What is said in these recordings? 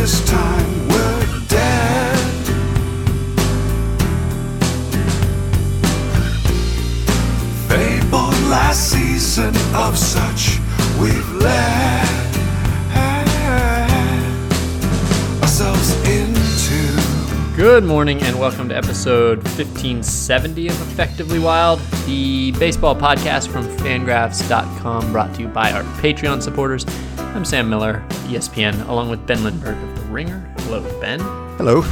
this time we're dead. Fabled last season of such we've led Good morning and welcome to episode 1570 of Effectively Wild, the baseball podcast from fangraphs.com brought to you by our Patreon supporters. I'm Sam Miller, ESPN, along with Ben Lindbergh of The Ringer. Hello, Ben. Hello.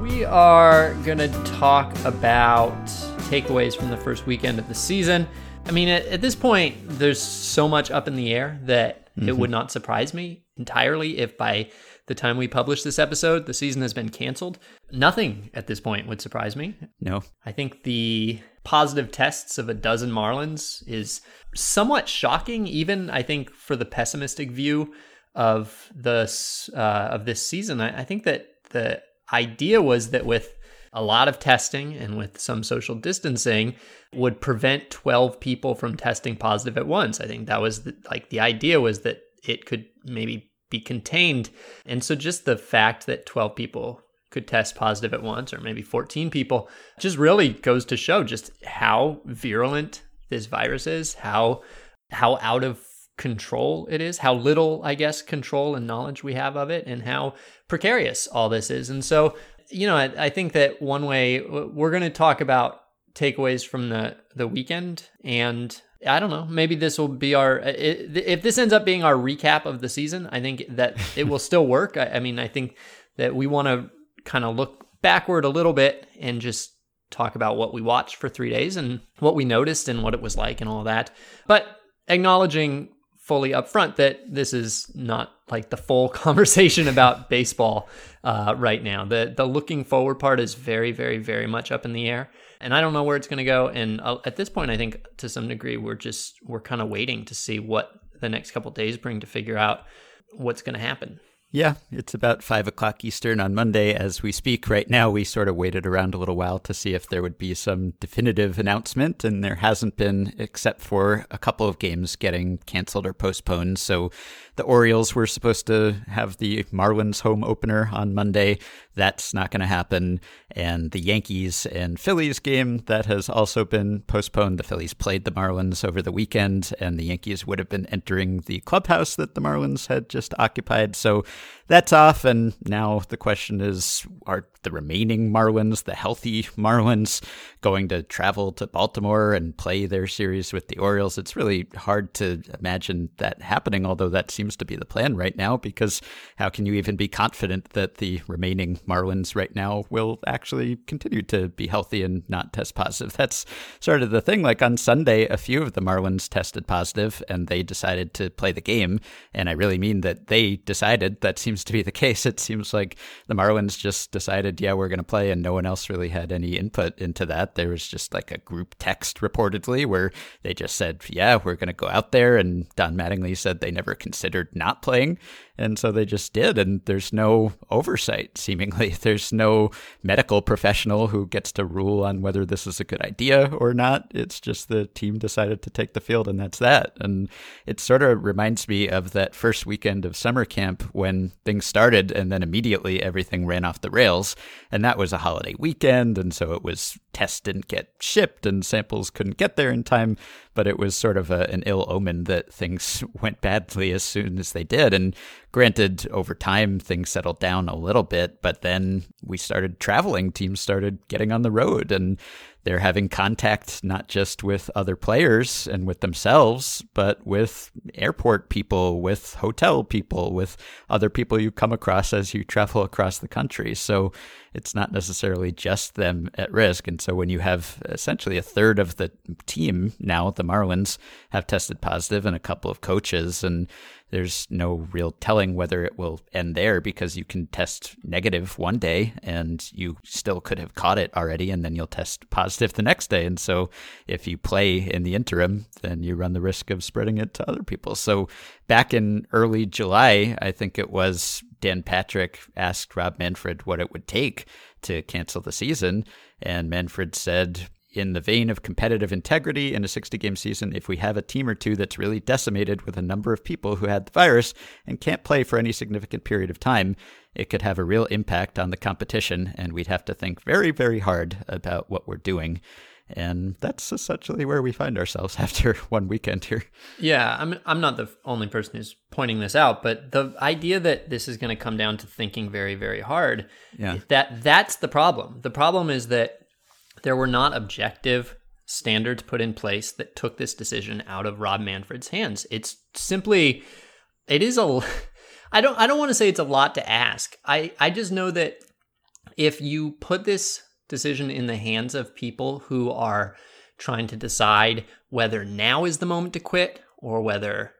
We are going to talk about takeaways from the first weekend of the season. I mean, at, at this point, there's so much up in the air that it would mm-hmm. not surprise me entirely if by the time we publish this episode, the season has been canceled. Nothing at this point would surprise me. No. I think the positive tests of a dozen Marlins is somewhat shocking, even I think for the pessimistic view of the uh, of this season. I, I think that the idea was that with a lot of testing and with some social distancing would prevent 12 people from testing positive at once. I think that was the, like the idea was that it could maybe be contained. And so just the fact that 12 people could test positive at once or maybe 14 people just really goes to show just how virulent this virus is, how how out of control it is, how little I guess control and knowledge we have of it and how precarious all this is. And so you know, I, I think that one way we're going to talk about takeaways from the the weekend, and I don't know, maybe this will be our if this ends up being our recap of the season. I think that it will still work. I, I mean, I think that we want to kind of look backward a little bit and just talk about what we watched for three days and what we noticed and what it was like and all that. But acknowledging fully upfront that this is not like the full conversation about baseball uh, right now. The the looking forward part is very, very, very much up in the air, and I don't know where it's going to go. And uh, at this point, I think to some degree we're just we're kind of waiting to see what the next couple days bring to figure out what's going to happen. Yeah, it's about five o'clock Eastern on Monday as we speak. Right now, we sort of waited around a little while to see if there would be some definitive announcement, and there hasn't been, except for a couple of games getting canceled or postponed. So the Orioles were supposed to have the Marlins home opener on Monday. That's not going to happen. And the Yankees and Phillies game that has also been postponed. The Phillies played the Marlins over the weekend, and the Yankees would have been entering the clubhouse that the Marlins had just occupied. So that's off. And now the question is are the remaining Marlins, the healthy Marlins, going to travel to Baltimore and play their series with the Orioles? It's really hard to imagine that happening, although that seems to be the plan right now, because how can you even be confident that the remaining Marlins right now will actually continue to be healthy and not test positive? That's sort of the thing. Like on Sunday, a few of the Marlins tested positive and they decided to play the game. And I really mean that they decided that seems to be the case. It seems like the Marlins just decided, yeah, we're going to play, and no one else really had any input into that. There was just like a group text reportedly where they just said, yeah, we're going to go out there. And Don Mattingly said they never considered not playing. And so they just did. And there's no oversight, seemingly. There's no medical professional who gets to rule on whether this is a good idea or not. It's just the team decided to take the field, and that's that. And it sort of reminds me of that first weekend of summer camp when things started, and then immediately everything ran off the rails. And that was a holiday weekend. And so it was tests didn't get shipped, and samples couldn't get there in time but it was sort of a, an ill omen that things went badly as soon as they did. And granted, over time, things settled down a little bit, but then we started traveling. Teams started getting on the road, and they're having contact not just with other players and with themselves, but with airport people, with hotel people, with other people you come across as you travel across the country. So it's not necessarily just them at risk. And so when you have essentially a third of the team now, the Marlins, have tested positive and a couple of coaches, and there's no real telling whether it will end there because you can test negative one day and you still could have caught it already and then you'll test positive the next day. And so if you play in the interim, then you run the risk of spreading it to other people. So back in early July, I think it was Dan Patrick asked Rob Manfred what it would take to cancel the season. And Manfred said, in the vein of competitive integrity in a 60 game season, if we have a team or two that's really decimated with a number of people who had the virus and can't play for any significant period of time, it could have a real impact on the competition. And we'd have to think very, very hard about what we're doing. And that's essentially where we find ourselves after one weekend here. Yeah, I'm I'm not the only person who's pointing this out, but the idea that this is going to come down to thinking very very hard, yeah. that that's the problem. The problem is that there were not objective standards put in place that took this decision out of Rob Manfred's hands. It's simply it is a I don't I don't want to say it's a lot to ask. I I just know that if you put this decision in the hands of people who are trying to decide whether now is the moment to quit or whether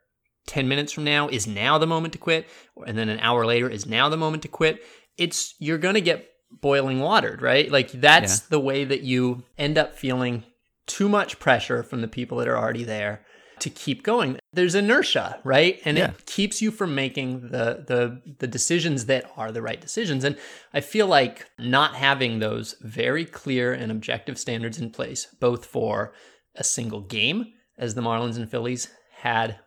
10 minutes from now is now the moment to quit and then an hour later is now the moment to quit it's you're going to get boiling watered right like that's yeah. the way that you end up feeling too much pressure from the people that are already there to keep going. There's inertia, right? And yeah. it keeps you from making the the the decisions that are the right decisions. And I feel like not having those very clear and objective standards in place, both for a single game, as the Marlins and Phillies had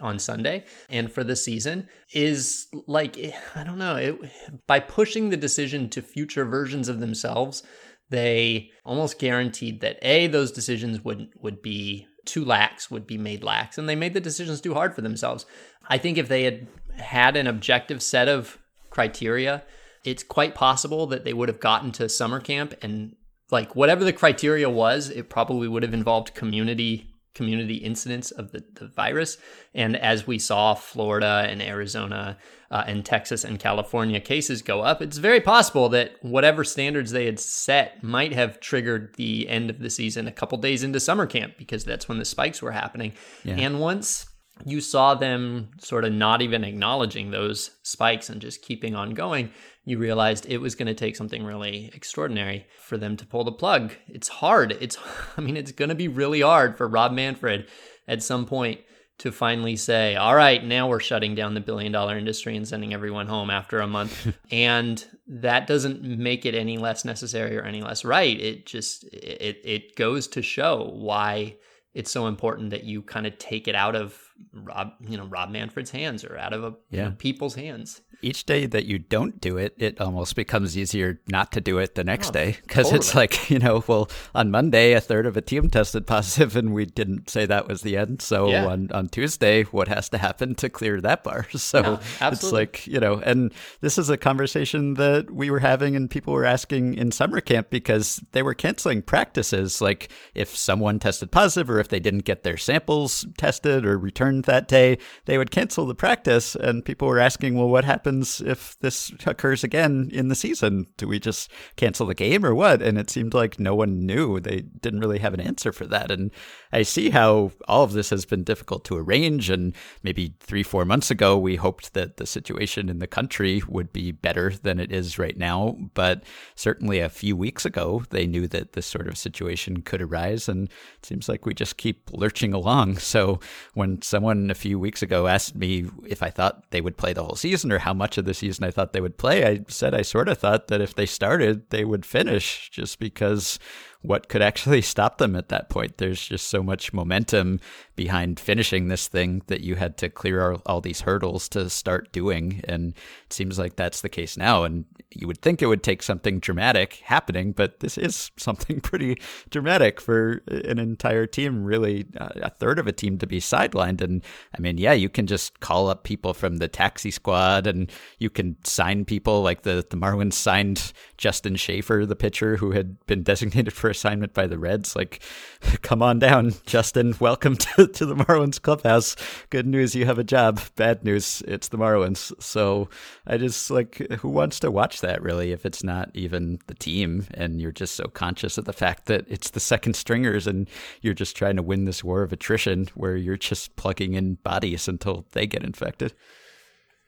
on Sunday and for the season is like I don't know, it, by pushing the decision to future versions of themselves, they almost guaranteed that a those decisions would would be too lax would be made lax, and they made the decisions too hard for themselves. I think if they had had an objective set of criteria, it's quite possible that they would have gotten to summer camp and like whatever the criteria was, it probably would have involved community community incidents of the, the virus. And as we saw Florida and Arizona uh, and Texas and California cases go up, it's very possible that whatever standards they had set might have triggered the end of the season a couple days into summer camp because that's when the spikes were happening. Yeah. And once you saw them sort of not even acknowledging those spikes and just keeping on going, you realized it was going to take something really extraordinary for them to pull the plug. It's hard. It's, I mean, it's going to be really hard for Rob Manfred at some point to finally say, all right, now we're shutting down the billion dollar industry and sending everyone home after a month. and that doesn't make it any less necessary or any less right. It just, it, it goes to show why it's so important that you kind of take it out of Rob, you know, Rob Manfred's hands or out of a, yeah. you know, people's hands each day that you don't do it, it almost becomes easier not to do it the next oh, day because totally. it's like, you know, well, on Monday, a third of a team tested positive and we didn't say that was the end. So yeah. on, on Tuesday, what has to happen to clear that bar? So yeah, it's like, you know, and this is a conversation that we were having and people were asking in summer camp because they were canceling practices. Like if someone tested positive or if they didn't get their samples tested or returned that day, they would cancel the practice. And people were asking, well, what happens if this occurs again in the season? Do we just cancel the game or what? And it seemed like no one knew. They didn't really have an answer for that. And I see how all of this has been difficult to arrange. And maybe three, four months ago, we hoped that the situation in the country would be better than it is right now. But certainly a few weeks ago, they knew that this sort of situation could arise. And it seems like we just keep lurching along. So when someone a few weeks ago asked me if I thought they would play the whole season or how much of the season I thought they would play, I said I sort of thought that if they started, they would finish just because what could actually stop them at that point. There's just so much momentum behind finishing this thing that you had to clear all, all, these hurdles to start doing. And it seems like that's the case now. And you would think it would take something dramatic happening, but this is something pretty dramatic for an entire team, really uh, a third of a team to be sidelined. And I mean, yeah, you can just call up people from the taxi squad and you can sign people like the, the Marlins signed Justin Shafer, the pitcher who had been designated for assignment by the Reds. Like, come on down, Justin. Welcome to, to the Marlins clubhouse. Good news, you have a job. Bad news, it's the Marlins. So I just like, who wants to watch that really if it's not even the team and you're just so conscious of the fact that it's the second stringers and you're just trying to win this war of attrition where you're just plugging in bodies until they get infected?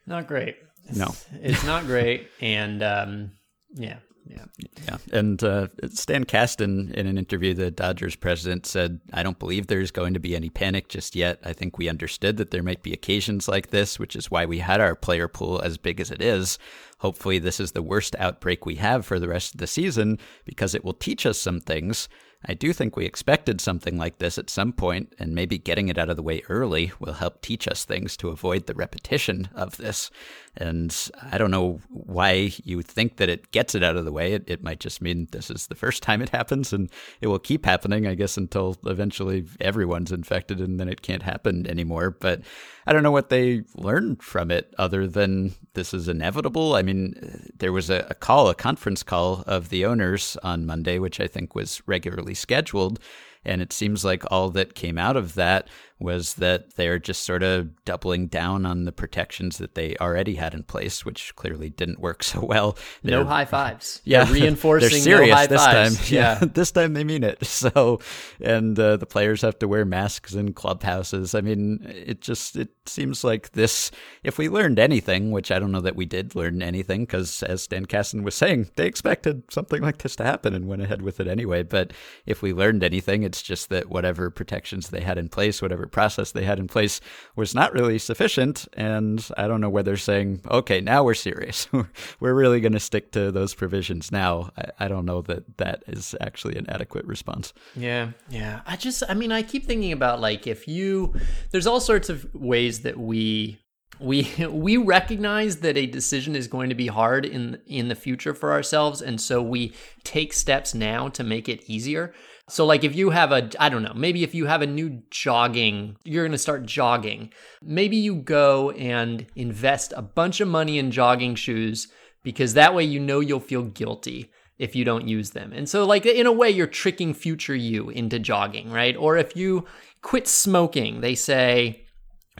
Not great. It's, no, it's not great. And, um, yeah, yeah. Yeah. And uh, Stan Kasten, in an interview, the Dodgers president said, I don't believe there's going to be any panic just yet. I think we understood that there might be occasions like this, which is why we had our player pool as big as it is. Hopefully, this is the worst outbreak we have for the rest of the season because it will teach us some things. I do think we expected something like this at some point, and maybe getting it out of the way early will help teach us things to avoid the repetition of this. And I don't know why you think that it gets it out of the way. It, it might just mean this is the first time it happens and it will keep happening, I guess, until eventually everyone's infected and then it can't happen anymore. But I don't know what they learned from it other than this is inevitable. I mean, there was a, a call, a conference call of the owners on Monday, which I think was regularly scheduled. And it seems like all that came out of that was that they're just sort of doubling down on the protections that they already had in place, which clearly didn't work so well. They're, no high fives. Yeah, they're reinforcing. They're serious no high this fives. time. Yeah. this time they mean it. So, and uh, the players have to wear masks in clubhouses. I mean, it just it seems like this. If we learned anything, which I don't know that we did learn anything, because as Stan Kasten was saying, they expected something like this to happen and went ahead with it anyway. But if we learned anything, it's just that whatever protections they had in place, whatever process they had in place was not really sufficient. And I don't know whether saying, okay, now we're serious. we're really going to stick to those provisions now. I, I, don't know that that is actually an adequate response. Yeah. Yeah. I just, I mean, I keep thinking about like if you, there's all sorts of ways that we we we recognize that a decision is going to be hard in in the future for ourselves and so we take steps now to make it easier so, like, if you have a, I don't know, maybe if you have a new jogging, you're going to start jogging. Maybe you go and invest a bunch of money in jogging shoes because that way you know you'll feel guilty if you don't use them. And so, like, in a way, you're tricking future you into jogging, right? Or if you quit smoking, they say,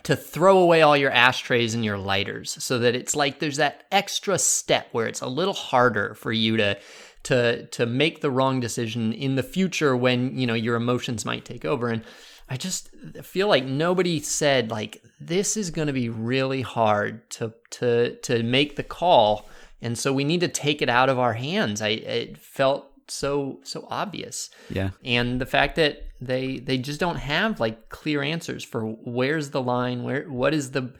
to throw away all your ashtrays and your lighters so that it's like there's that extra step where it's a little harder for you to to to make the wrong decision in the future when you know your emotions might take over. And i just feel like nobody said like this is going to be really hard to to to make the call. And so we need to take it out of our hands. I it felt so so obvious. Yeah. And the fact that they they just don't have like clear answers for where's the line where what is the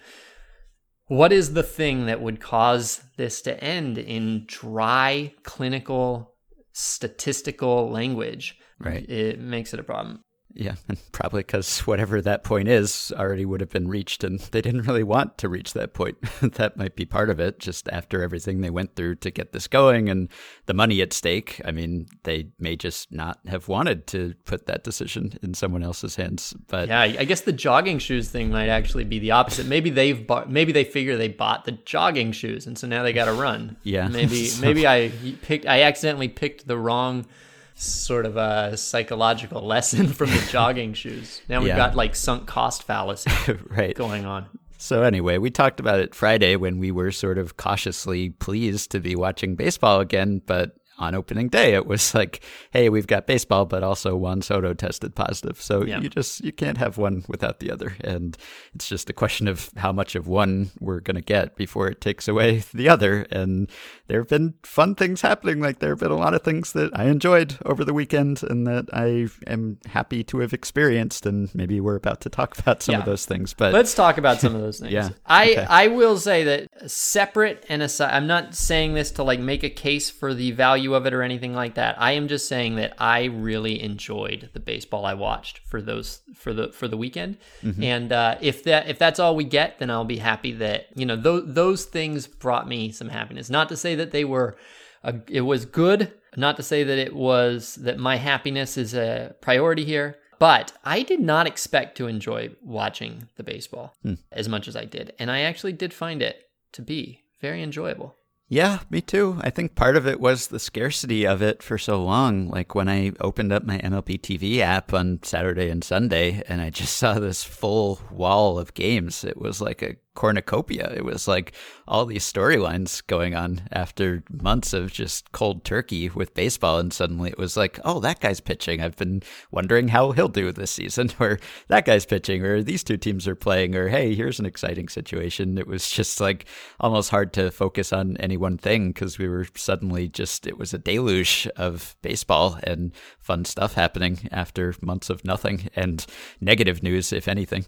what is the thing that would cause this to end in dry clinical statistical language? Right. It makes it a problem. Yeah, and probably because whatever that point is already would have been reached, and they didn't really want to reach that point. that might be part of it, just after everything they went through to get this going and the money at stake. I mean, they may just not have wanted to put that decision in someone else's hands. But yeah, I guess the jogging shoes thing might actually be the opposite. Maybe they've bought, maybe they figure they bought the jogging shoes, and so now they got to run. Yeah, maybe so. maybe I picked, I accidentally picked the wrong sort of a psychological lesson from the jogging shoes. Now we've yeah. got like sunk cost fallacy right. going on. So anyway, we talked about it Friday when we were sort of cautiously pleased to be watching baseball again, but on opening day, it was like, hey, we've got baseball, but also Juan Soto tested positive. So yeah. you just you can't have one without the other, and it's just a question of how much of one we're gonna get before it takes away the other. And there have been fun things happening. Like there have been a lot of things that I enjoyed over the weekend, and that I am happy to have experienced. And maybe we're about to talk about some yeah. of those things. But let's talk about some of those things. yeah, I okay. I will say that separate and aside, I'm not saying this to like make a case for the value value of it or anything like that. I am just saying that I really enjoyed the baseball I watched for those for the for the weekend. Mm-hmm. And uh, if that if that's all we get, then I'll be happy that you know those those things brought me some happiness. Not to say that they were a, it was good. Not to say that it was that my happiness is a priority here. But I did not expect to enjoy watching the baseball mm. as much as I did. And I actually did find it to be very enjoyable. Yeah, me too. I think part of it was the scarcity of it for so long. Like when I opened up my MLB TV app on Saturday and Sunday and I just saw this full wall of games, it was like a cornucopia. It was like all these storylines going on after months of just cold turkey with baseball. And suddenly it was like, oh, that guy's pitching. I've been wondering how he'll do this season, or that guy's pitching, or these two teams are playing, or hey, here's an exciting situation. It was just like almost hard to focus on any one thing because we were suddenly just, it was a deluge of baseball and fun stuff happening after months of nothing and negative news, if anything.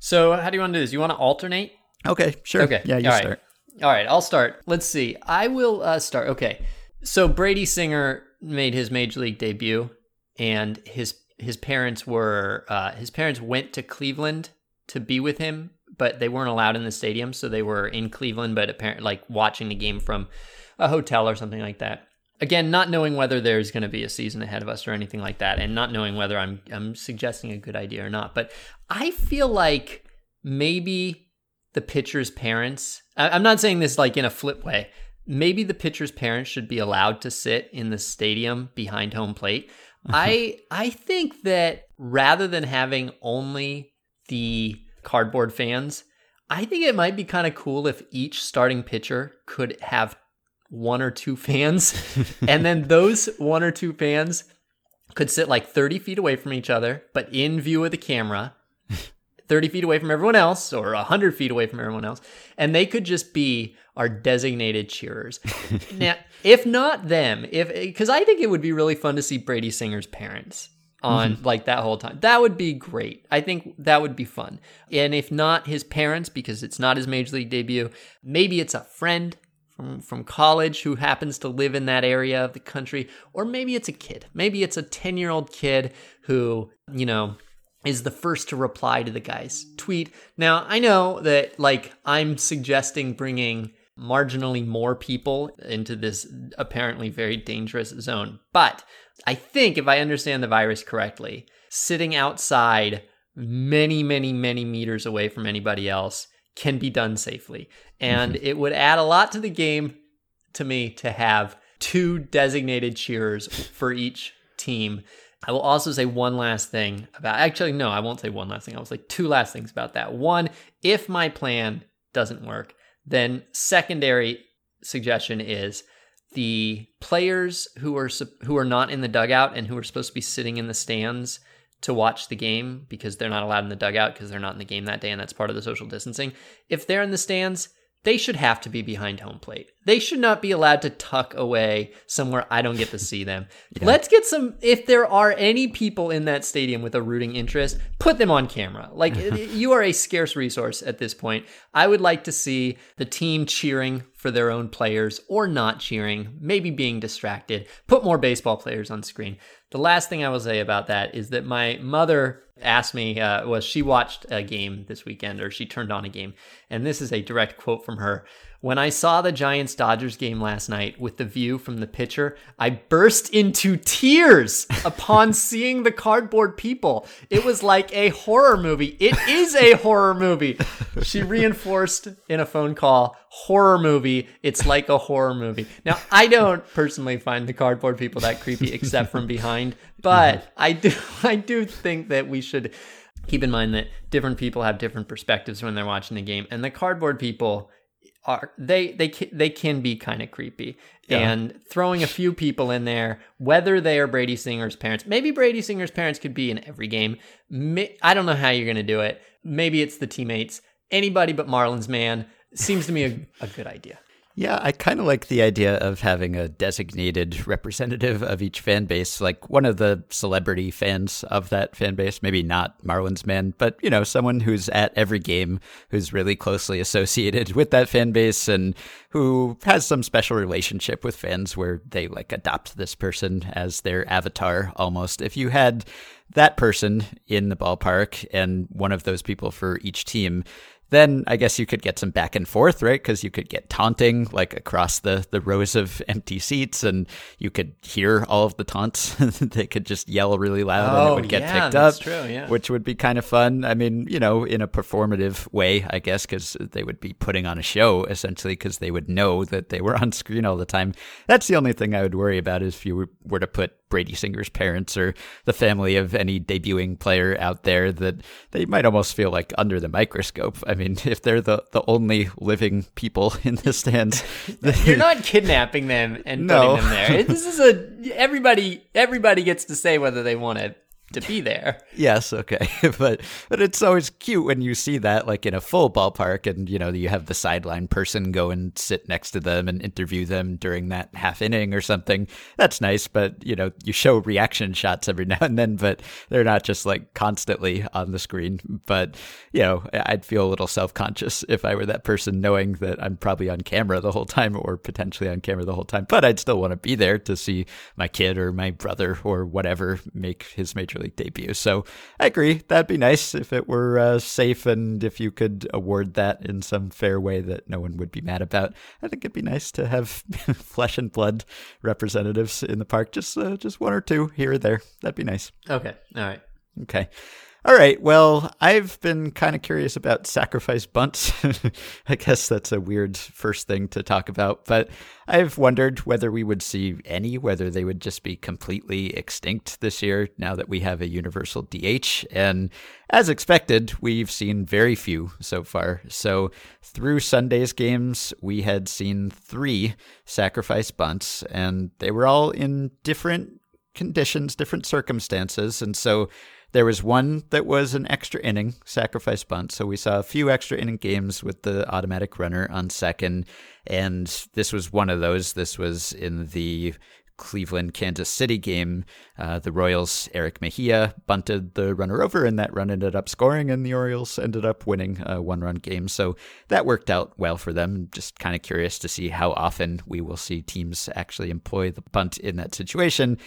So, how do you want to do this? You want to alternate? Okay, sure. Okay. Yeah, you All start. Right. All right, I'll start. Let's see. I will uh, start. Okay. So Brady Singer made his major league debut and his his parents were uh, his parents went to Cleveland to be with him, but they weren't allowed in the stadium, so they were in Cleveland, but apparently like watching the game from a hotel or something like that. Again, not knowing whether there's going to be a season ahead of us or anything like that, and not knowing whether I'm I'm suggesting a good idea or not, but I feel like maybe the pitcher's parents. I'm not saying this like in a flip way. Maybe the pitcher's parents should be allowed to sit in the stadium behind home plate. Mm-hmm. I I think that rather than having only the cardboard fans, I think it might be kind of cool if each starting pitcher could have one or two fans, and then those one or two fans could sit like 30 feet away from each other, but in view of the camera, 30 feet away from everyone else or 100 feet away from everyone else. And they could just be our designated cheerers. now, if not them, if because I think it would be really fun to see Brady Singer's parents on mm-hmm. like that whole time. That would be great. I think that would be fun. And if not his parents, because it's not his major league debut, maybe it's a friend from from college who happens to live in that area of the country, or maybe it's a kid. Maybe it's a 10 year old kid who, you know, is the first to reply to the guy's tweet. Now, I know that like I'm suggesting bringing marginally more people into this apparently very dangerous zone, but I think if I understand the virus correctly, sitting outside many, many, many meters away from anybody else can be done safely. And mm-hmm. it would add a lot to the game to me to have two designated cheerers for each team I will also say one last thing about actually no, I won't say one last thing. I will say two last things about that. One, if my plan doesn't work, then secondary suggestion is the players who are who are not in the dugout and who are supposed to be sitting in the stands to watch the game because they're not allowed in the dugout because they're not in the game that day and that's part of the social distancing. If they're in the stands, they should have to be behind home plate. They should not be allowed to tuck away somewhere I don't get to see them. yeah. Let's get some, if there are any people in that stadium with a rooting interest, put them on camera. Like, you are a scarce resource at this point. I would like to see the team cheering for their own players or not cheering, maybe being distracted. Put more baseball players on screen. The last thing I will say about that is that my mother asked me uh, was she watched a game this weekend or she turned on a game and this is a direct quote from her when I saw the Giants Dodgers game last night with the view from the pitcher, I burst into tears upon seeing the cardboard people. It was like a horror movie. It is a horror movie. She reinforced in a phone call horror movie. It's like a horror movie. Now, I don't personally find the cardboard people that creepy except from behind, but I do I do think that we should keep in mind that different people have different perspectives when they're watching the game and the cardboard people are they they they can be kind of creepy. Yeah. And throwing a few people in there, whether they are Brady Singer's parents, maybe Brady Singer's parents could be in every game. I don't know how you're going to do it. Maybe it's the teammates. Anybody but Marlins man seems to me a, a good idea. Yeah, I kind of like the idea of having a designated representative of each fan base, like one of the celebrity fans of that fan base, maybe not Marlins man, but you know, someone who's at every game, who's really closely associated with that fan base and who has some special relationship with fans where they like adopt this person as their avatar almost. If you had that person in the ballpark and one of those people for each team, then I guess you could get some back and forth, right? Because you could get taunting like across the, the rows of empty seats and you could hear all of the taunts. they could just yell really loud oh, and it oh, would get yeah, picked up, true, yeah. which would be kind of fun. I mean, you know, in a performative way, I guess, because they would be putting on a show essentially because they would know that they were on screen all the time. That's the only thing I would worry about is if you were to put Brady Singer's parents or the family of any debuting player out there that they might almost feel like under the microscope. I mean, if they're the, the only living people in the stands, you're not kidnapping them and no. putting them there. This is a everybody everybody gets to say whether they want to to be there. Yes, okay. but but it's always cute when you see that like in a full ballpark and you know you have the sideline person go and sit next to them and interview them during that half inning or something. That's nice, but you know, you show reaction shots every now and then, but they're not just like constantly on the screen. But you know, I'd feel a little self-conscious if I were that person knowing that I'm probably on camera the whole time or potentially on camera the whole time, but I'd still want to be there to see my kid or my brother or whatever make his major league debut. So I agree. That'd be nice if it were uh, safe and if you could award that in some fair way that no one would be mad about. I think it'd be nice to have flesh and blood representatives in the park. Just uh, just one or two here or there. That'd be nice. Okay. All right. Okay. All right. Well, I've been kind of curious about sacrifice bunts. I guess that's a weird first thing to talk about, but I've wondered whether we would see any, whether they would just be completely extinct this year now that we have a universal DH. And as expected, we've seen very few so far. So through Sunday's games, we had seen three sacrifice bunts, and they were all in different conditions, different circumstances. And so there was one that was an extra inning sacrifice bunt. So we saw a few extra inning games with the automatic runner on second. And this was one of those. This was in the Cleveland Kansas City game. Uh, the Royals, Erick Mejia, bunted the runner over, and that run ended up scoring, and the Orioles ended up winning a one run game. So that worked out well for them. Just kind of curious to see how often we will see teams actually employ the bunt in that situation.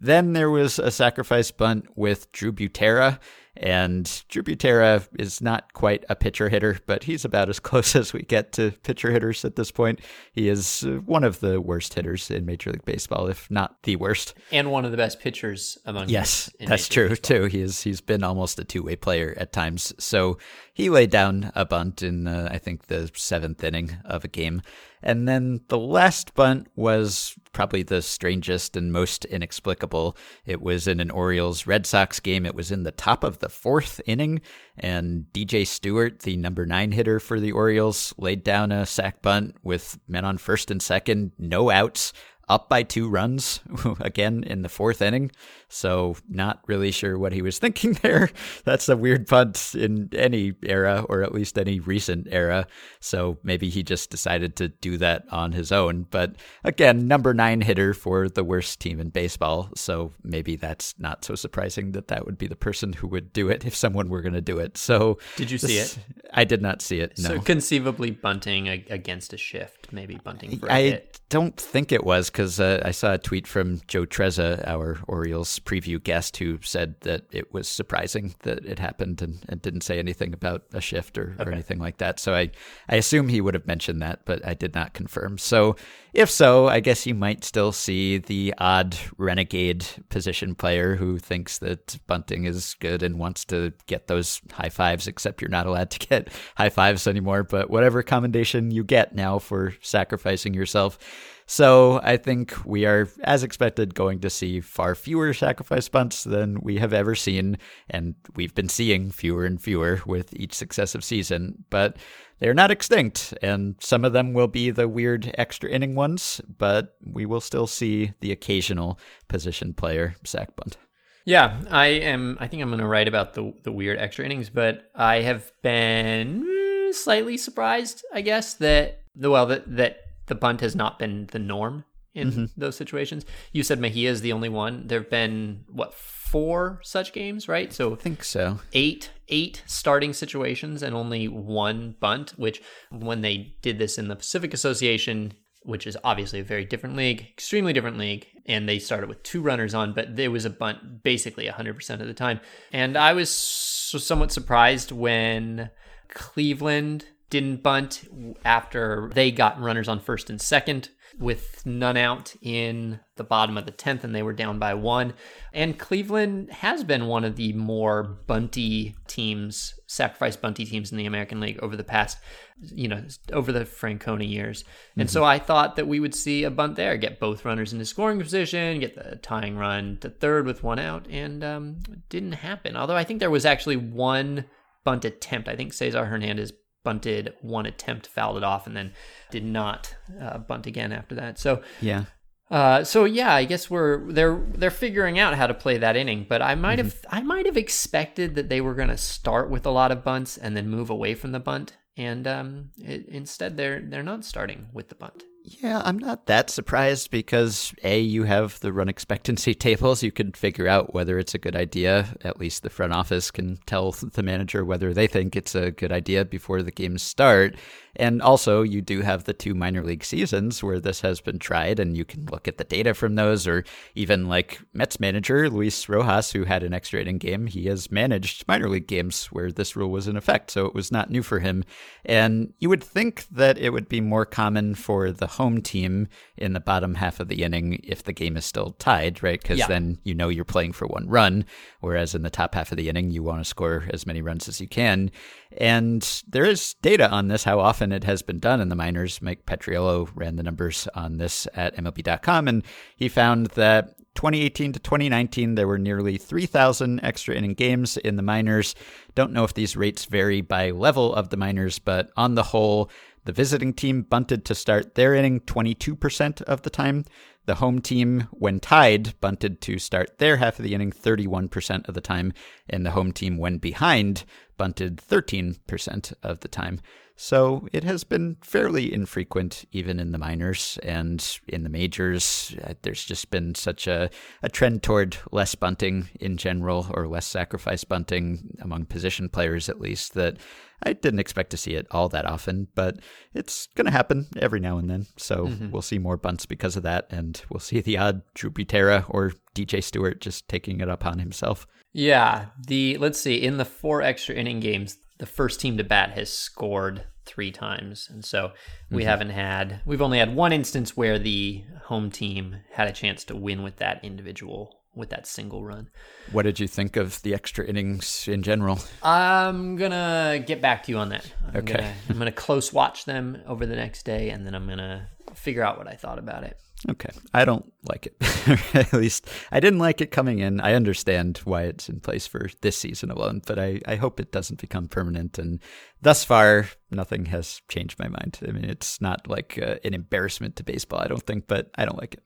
Then there was a sacrifice bunt with Drew Butera, and Drew Butera is not quite a pitcher hitter, but he's about as close as we get to pitcher hitters at this point. He is uh, one of the worst hitters in Major League Baseball, if not the worst. And one of the best pitchers among Yes, that's true too. He is he's been almost a two-way player at times. So he laid down a bunt in uh, I think the 7th inning of a game. And then the last bunt was probably the strangest and most inexplicable. It was in an Orioles Red Sox game. It was in the top of the fourth inning, and DJ Stewart, the number nine hitter for the Orioles, laid down a sac bunt with men on first and second, no outs, up by two runs again in the fourth inning. So not really sure what he was thinking there. That's a weird bunt in any era, or at least any recent era. So maybe he just decided to do that on his own. But again, number nine hitter for the worst team in baseball. So maybe that's not so surprising that that would be the person who would do it if someone were going to do it. So did you see it? I did not see it. No. So conceivably bunting against a shift, maybe bunting for a I hit. don't think it was because uh, I saw a tweet from Joe Trezza, our Orioles preview guest who said that it was surprising that it happened and, and didn't say anything about a shift or, okay. or anything like that. So I, I assume he would have mentioned that, but I did not confirm. So if so, I guess you might still see the odd renegade position player who thinks that bunting is good and wants to get those high fives, except you're not allowed to get high fives anymore. But whatever commendation you get now for sacrificing yourself so I think we are, as expected, going to see far fewer sacrifice bunts than we have ever seen. And we've been seeing fewer and fewer with each successive season. But they're not extinct, and some of them will be the weird extra inning ones, but we will still see the occasional position player sac bunt. Yeah, I am. I think I'm going to write about the the weird extra innings, but I have been slightly surprised, I guess, that the well that that the bunt has not been the norm in mm-hmm. those situations. You said Mejia is the only one. There have been what four such games, right? So I think so. Eight eight starting situations and only one bunt. Which when they did this in the Pacific Association, which is obviously a very different league, extremely different league, and they started with two runners on, but there was a bunt basically 100% of the time. And I was somewhat surprised when Cleveland didn't bunt after they got runners on first and second with none out in the bottom of the 10th and they were down by one. And Cleveland has been one of the more bunty teams, sacrifice bunty teams in the American League over the past, you know, over the Francona years. And mm-hmm. so I thought that we would see a bunt there, get both runners into scoring position, get the tying run to third with one out, and um, didn't happen. Although I think there was actually one bunt attempt. I think Cesar Hernandez bunted one attempt, fouled it off, and then did not uh, bunt again after that. So yeah, Uh, so yeah, I guess we're they're they're figuring out how to play that inning, but I might have I might have expected that they were going to start with a lot of bunts and then move away from the bunt, and um, it, instead they're they're not starting with the bunt. Yeah, I'm not that surprised because A, you have the run expectancy tables. You can figure out whether it's a good idea. At least the front office can tell the manager whether they think it's a good idea before the games start. And also, you do have the two minor league seasons where this has been tried, and you can look at the data from those, or even like Mets manager Luis Rojas, who had an extra inning game, he has managed minor league games where this rule was in effect, so it was not new for him. And you would think that it would be more common for the home team in the bottom half of the inning if the game is still tied, right? Because Yeah. then you know you're playing for one run, whereas in the top half of the inning, you want to score as many runs as you can. And there is data on this, how often it has been done in the minors. Mike Petriello ran the numbers on this at MLB.com, and he found that 2018 to 2019, there were nearly 3,000 extra inning games in the minors. Don't know if these rates vary by level of the minors, but on the whole, the visiting team bunted to start their inning 22% of the time. The home team, when tied, bunted to start their half of the inning 31% of the time. And the home team, when behind, bunted 13% of the time. So it has been fairly infrequent, even in the minors and in the majors. Uh, There's just been such a, a trend toward less bunting in general, or less sacrifice bunting among position players at least, that I didn't expect to see it all that often, but it's going to happen every now and then. So we'll see more bunts because of that, and we'll see the odd Drew Butera or DJ Stewart just taking it upon himself. Yeah, the let's see, in the four extra inning games, the first team to bat has scored three times. And so we mm-hmm. haven't had we've only had one instance where the home team had a chance to win with that individual with that single run. What did you think of the extra innings in general? I'm gonna get back to you on that. I'm Okay. Gonna, I'm gonna close watch them over the next day, and then I'm gonna figure out what I thought about it. Okay. I don't like it. At least I didn't like it coming in. I understand why it's in place for this season alone, but I, I hope it doesn't become permanent. And thus far, nothing has changed my mind. I mean, it's not like uh, an embarrassment to baseball, I don't think, but I don't like it.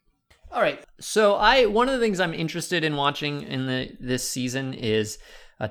All right. So I one of the things I'm interested in watching in the this season is uh,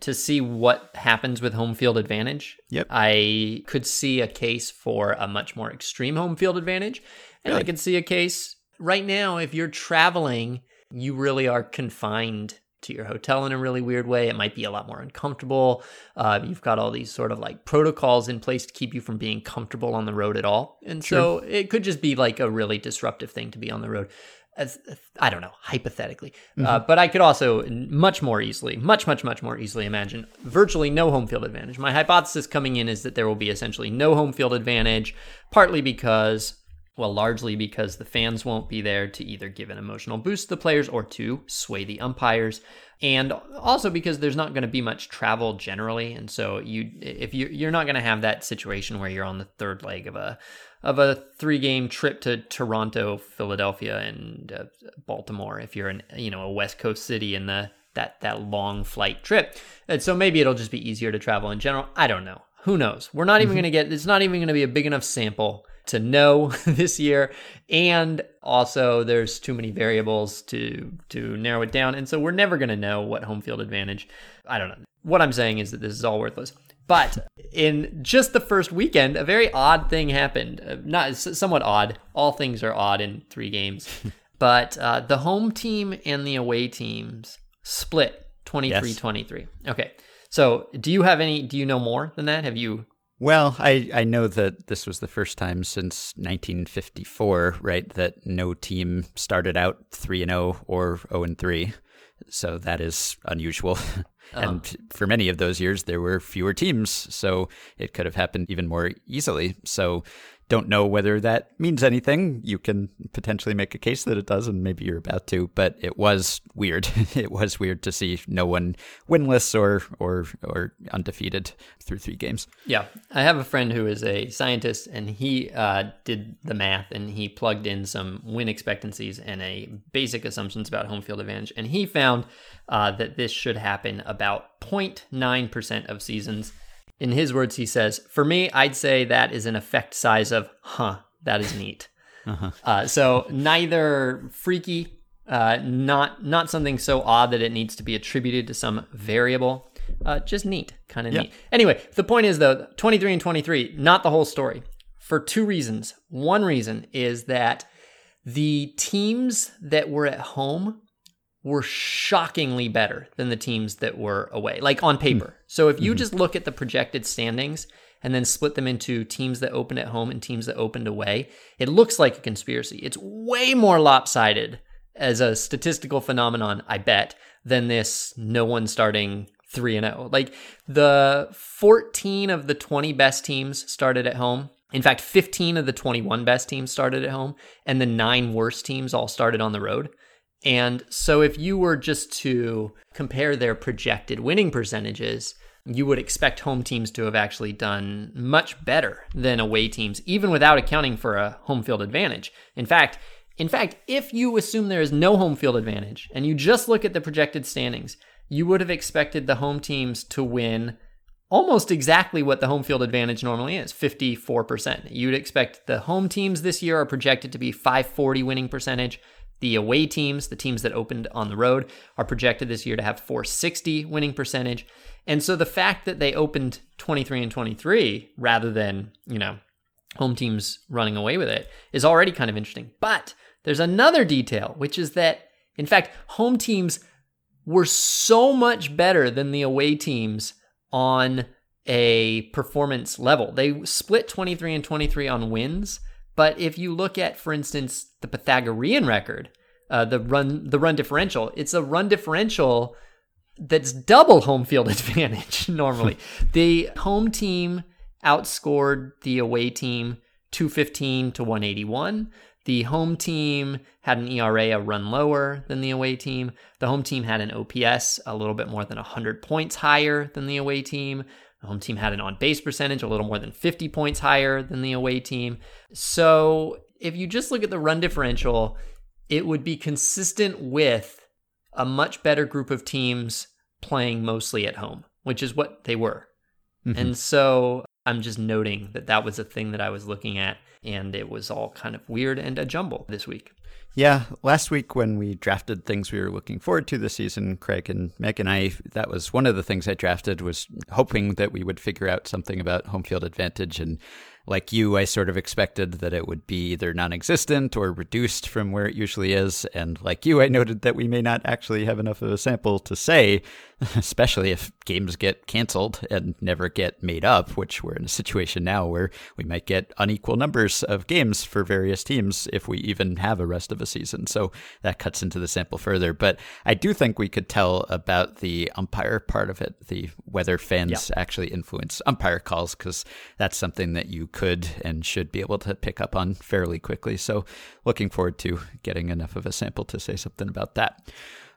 to see what happens with home field advantage. Yep. I could see a case for a much more extreme home field advantage, and I can see a case right now if you're traveling, you really are confined to your hotel in a really weird way. It might be a lot more uncomfortable. Uh, you've got all these sort of like protocols in place to keep you from being comfortable on the road at all. And so it could just be like a really disruptive thing to be on the road. As, I don't know, hypothetically. Uh, but I could also much more easily, much, much, much more easily imagine virtually no home field advantage. My hypothesis coming in is that there will be essentially no home field advantage, partly because well, largely because the fans won't be there to either give an emotional boost to the players or to sway the umpires, and also because there's not going to be much travel generally, and so you if you you're not going to have that situation where you're on the third leg of a of a three game trip to Toronto, Philadelphia, and uh, Baltimore. If you're in you know a West Coast city in the that that long flight trip, and so maybe it'll just be easier to travel in general. I don't know. Who knows? We're not even going to get. It's not even going to be a big enough sample to know this year. And also there's too many variables to to narrow it down. And so we're never going to know what home field advantage. I don't know. What i'm saying is that this is all worthless. But in just the first weekend a very odd thing happened. Uh, not somewhat odd. All things are odd in three games. But uh, the home team and the away teams split 23-23 okay. So do you have any do you know more than that? Have you Well, I, I know that this was the first time since 1954, right, that no team started out 3 and 0 or 0 and 3. So that is unusual. and uh-huh. for many of those years there were fewer teams, so it could have happened even more easily. So don't know whether that means anything. You can potentially make a case that it does, and maybe you're about to. But it was weird. it was weird to see no one winless or or or undefeated through three games. Yeah, I have a friend who is a scientist, and he uh, did the math, and he plugged in some win expectancies and a basic assumptions about home field advantage, and he found uh, that this should happen about 0.9 percent of seasons. In his words, he says, "For me, I'd say that is an effect size of, huh, that is neat." Uh, so neither freaky, uh, not not something so odd that it needs to be attributed to some variable. Uh, just neat, kind of Yeah. neat. Anyway, the point is though, 23 and 23, not the whole story. For two reasons. One reason is that the teams that were at home were shockingly better than the teams that were away, like on paper. Hmm. So if you mm-hmm. just look at the projected standings and then split them into teams that opened at home and teams that opened away, it looks like a conspiracy. It's way more lopsided as a statistical phenomenon, I bet, than this no one starting 3 and 0. Like the 14 of the 20 best teams started at home. In fact, 15 of the 21 best teams started at home, and the nine worst teams all started on the road. And so, if you were just to compare their projected winning percentages, you would expect home teams to have actually done much better than away teams, even without accounting for a home field advantage. In fact, in fact, if you assume there is no home field advantage and you just look at the projected standings, you would have expected the home teams to win almost exactly what the home field advantage normally is 54%. You'd expect the home teams this year are projected to be 540 winning percentage. The away teams, the teams that opened on the road, are projected this year to have 460 winning percentage. And so the fact that they opened 23 and 23 rather than, you know, home teams running away with it is already kind of interesting. But there's another detail, which is that, in fact, home teams were so much better than the away teams on a performance level. They split 23 and 23 on wins, but if you look at, for instance, the Pythagorean record, uh, the run the run differential, it's a run differential that's double home field advantage normally. the home team outscored the away team 215 to 181. The home team had an ERA a run lower than the away team. The home team had an OPS a little bit more than 100 points higher than the away team. The home team had an on base percentage a little more than 50 points higher than the away team. So if you just look at the run differential, it would be consistent with a much better group of teams playing mostly at home, which is what they were. Mm-hmm. And so I'm just noting that that was a thing that I was looking at, and it was all kind of weird and a jumble this week. Yeah, last week when we drafted things we were looking forward to this season, Craig and Meg and I, that was one of the things I drafted was hoping that we would figure out something about home field advantage. And like you, I sort of expected that it would be either non existent or reduced from where it usually is. And like you, I noted that we may not actually have enough of a sample to say, especially if games get canceled and never get made up, which we're in a situation now where we might get unequal numbers of games for various teams if we even have a rest of a season. So that cuts into the sample further. But I do think we could tell about the umpire part of it, the whether fans actually influence umpire calls, because that's something that you could and should be able to pick up on fairly quickly. So looking forward to getting enough of a sample to say something about that.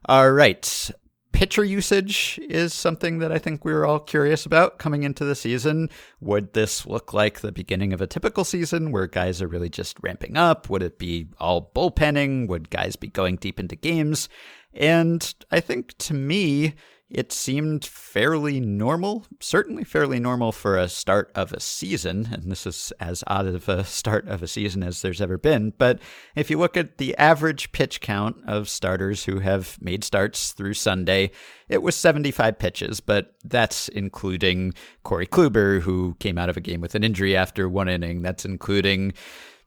All right. Pitcher usage is something that I think we were all curious about coming into the season. Would this look like the beginning of a typical season where guys are really just ramping up? Would it be all bullpenning? Would guys be going deep into games? And I think to me, it seemed fairly normal, certainly fairly normal for a start of a season. And this is as odd of a start of a season as there's ever been. But if you look at the average pitch count of starters who have made starts through Sunday, it was 75 pitches, but that's including Corey Kluber, who came out of a game with an injury after one inning. That's including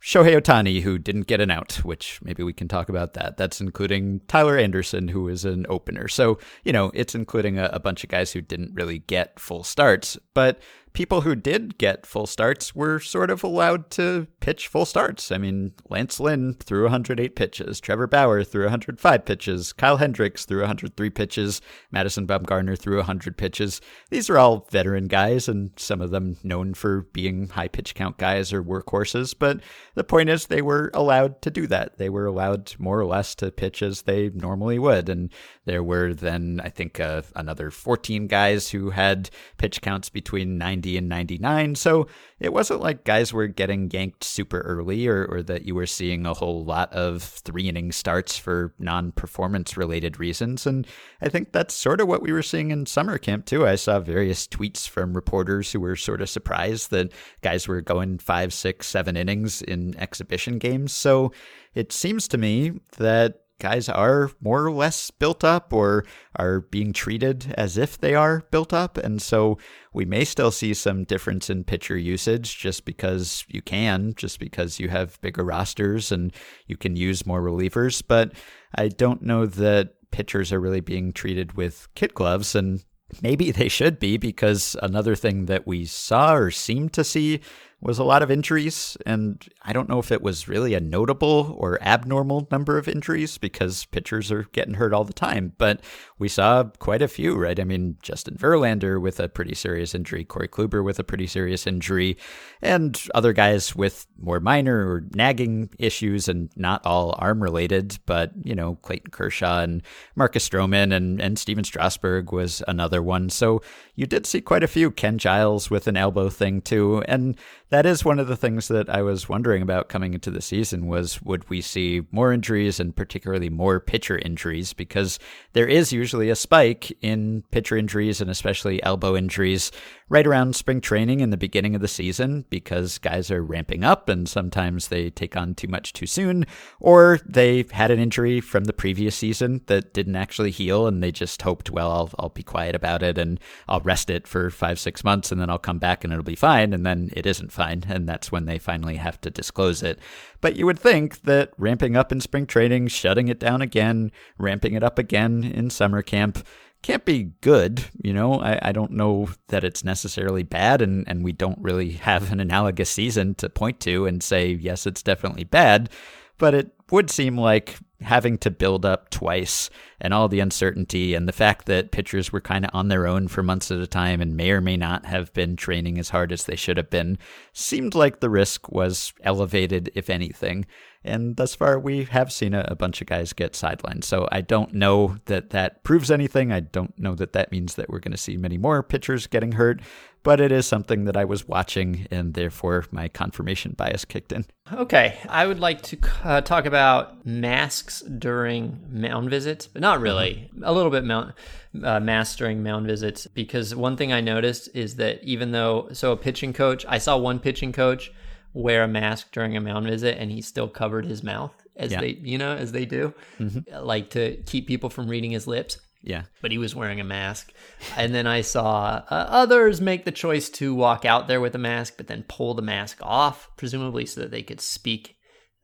Shohei Ohtani, who didn't get an out, which maybe we can talk about that. That's including Tyler Anderson, who is an opener. So, you know, it's including a, a, bunch of guys who didn't really get full starts. But people who did get full starts were sort of allowed to pitch full starts. I mean, Lance Lynn threw 108 pitches, Trevor Bauer threw 105 pitches, Kyle Hendricks threw 103 pitches, Madison Bumgarner threw 100 pitches. These are all veteran guys, and some of them known for being high pitch count guys or workhorses. But the point is, they were allowed to do that. They were allowed more or less to pitch as they normally would. And there were then, I think, uh, another 14 guys who had pitch counts between 90 90 and 99. So it wasn't like guys were getting yanked super early or, or that you were seeing a whole lot of three inning starts for non performance related reasons. And I think that's sort of what we were seeing in summer camp, too. I saw various tweets from reporters who were sort of surprised that guys were going five, six, seven innings in exhibition games. So it seems to me that guys are more or less built up or are being treated as if they are built up. And so we may still see some difference in pitcher usage just because you can, just because you have bigger rosters and you can use more relievers. But I don't know that pitchers are really being treated with kid gloves. And maybe they should be because another thing that we saw or seemed to see was a lot of injuries, and I don't know if it was really a notable or abnormal number of injuries because pitchers are getting hurt all the time, but we saw quite a few, right? I mean, Justin Verlander with a pretty serious injury, Corey Kluber with a pretty serious injury, and other guys with more minor or nagging issues and not all arm related, but, you know, Clayton Kershaw and Marcus Stroman and, and Stephen Strasburg was another one. So you did see quite a few. Ken Giles with an elbow thing too, and that is one of the things that I was wondering about coming into the season was would we see more injuries and particularly more pitcher injuries? Because there is usually a spike in pitcher injuries and especially elbow injuries right around spring training in the beginning of the season because guys are ramping up and sometimes they take on too much too soon or they had an injury from the previous season that didn't actually heal and they just hoped well I'll I'll be quiet about it and I'll rest it for 5 6 months and then I'll come back and it'll be fine and then it isn't fine, and that's when they finally have to disclose it. But you would think that ramping up in spring training, shutting it down again, ramping it up again in summer camp can't be good. You know, I, I don't know that it's necessarily bad, and, and we don't really have an analogous season to point to and say, yes, it's definitely bad. But it would seem like having to build up twice and all the uncertainty and the fact that pitchers were kind of on their own for months at a time and may or may not have been training as hard as they should have been seemed like the risk was elevated, if anything. And thus far, we have seen a, a, bunch of guys get sidelined. So I don't know that that proves anything. I don't know that that means that we're going to see many more pitchers getting hurt, but it is something that I was watching, and therefore my confirmation bias kicked in. Okay. I would like to uh, talk about masks during mound visits, but not really. A little bit mound, uh, masks during mound visits, because one thing I noticed is that even though, so a pitching coach, I saw one pitching coach wear a mask during a mound visit and he still covered his mouth as yeah. they you know as they do mm-hmm. like to keep people from reading his lips yeah but he was wearing a mask and then i saw uh, others make the choice to walk out there with a mask but then pull the mask off presumably so that they could speak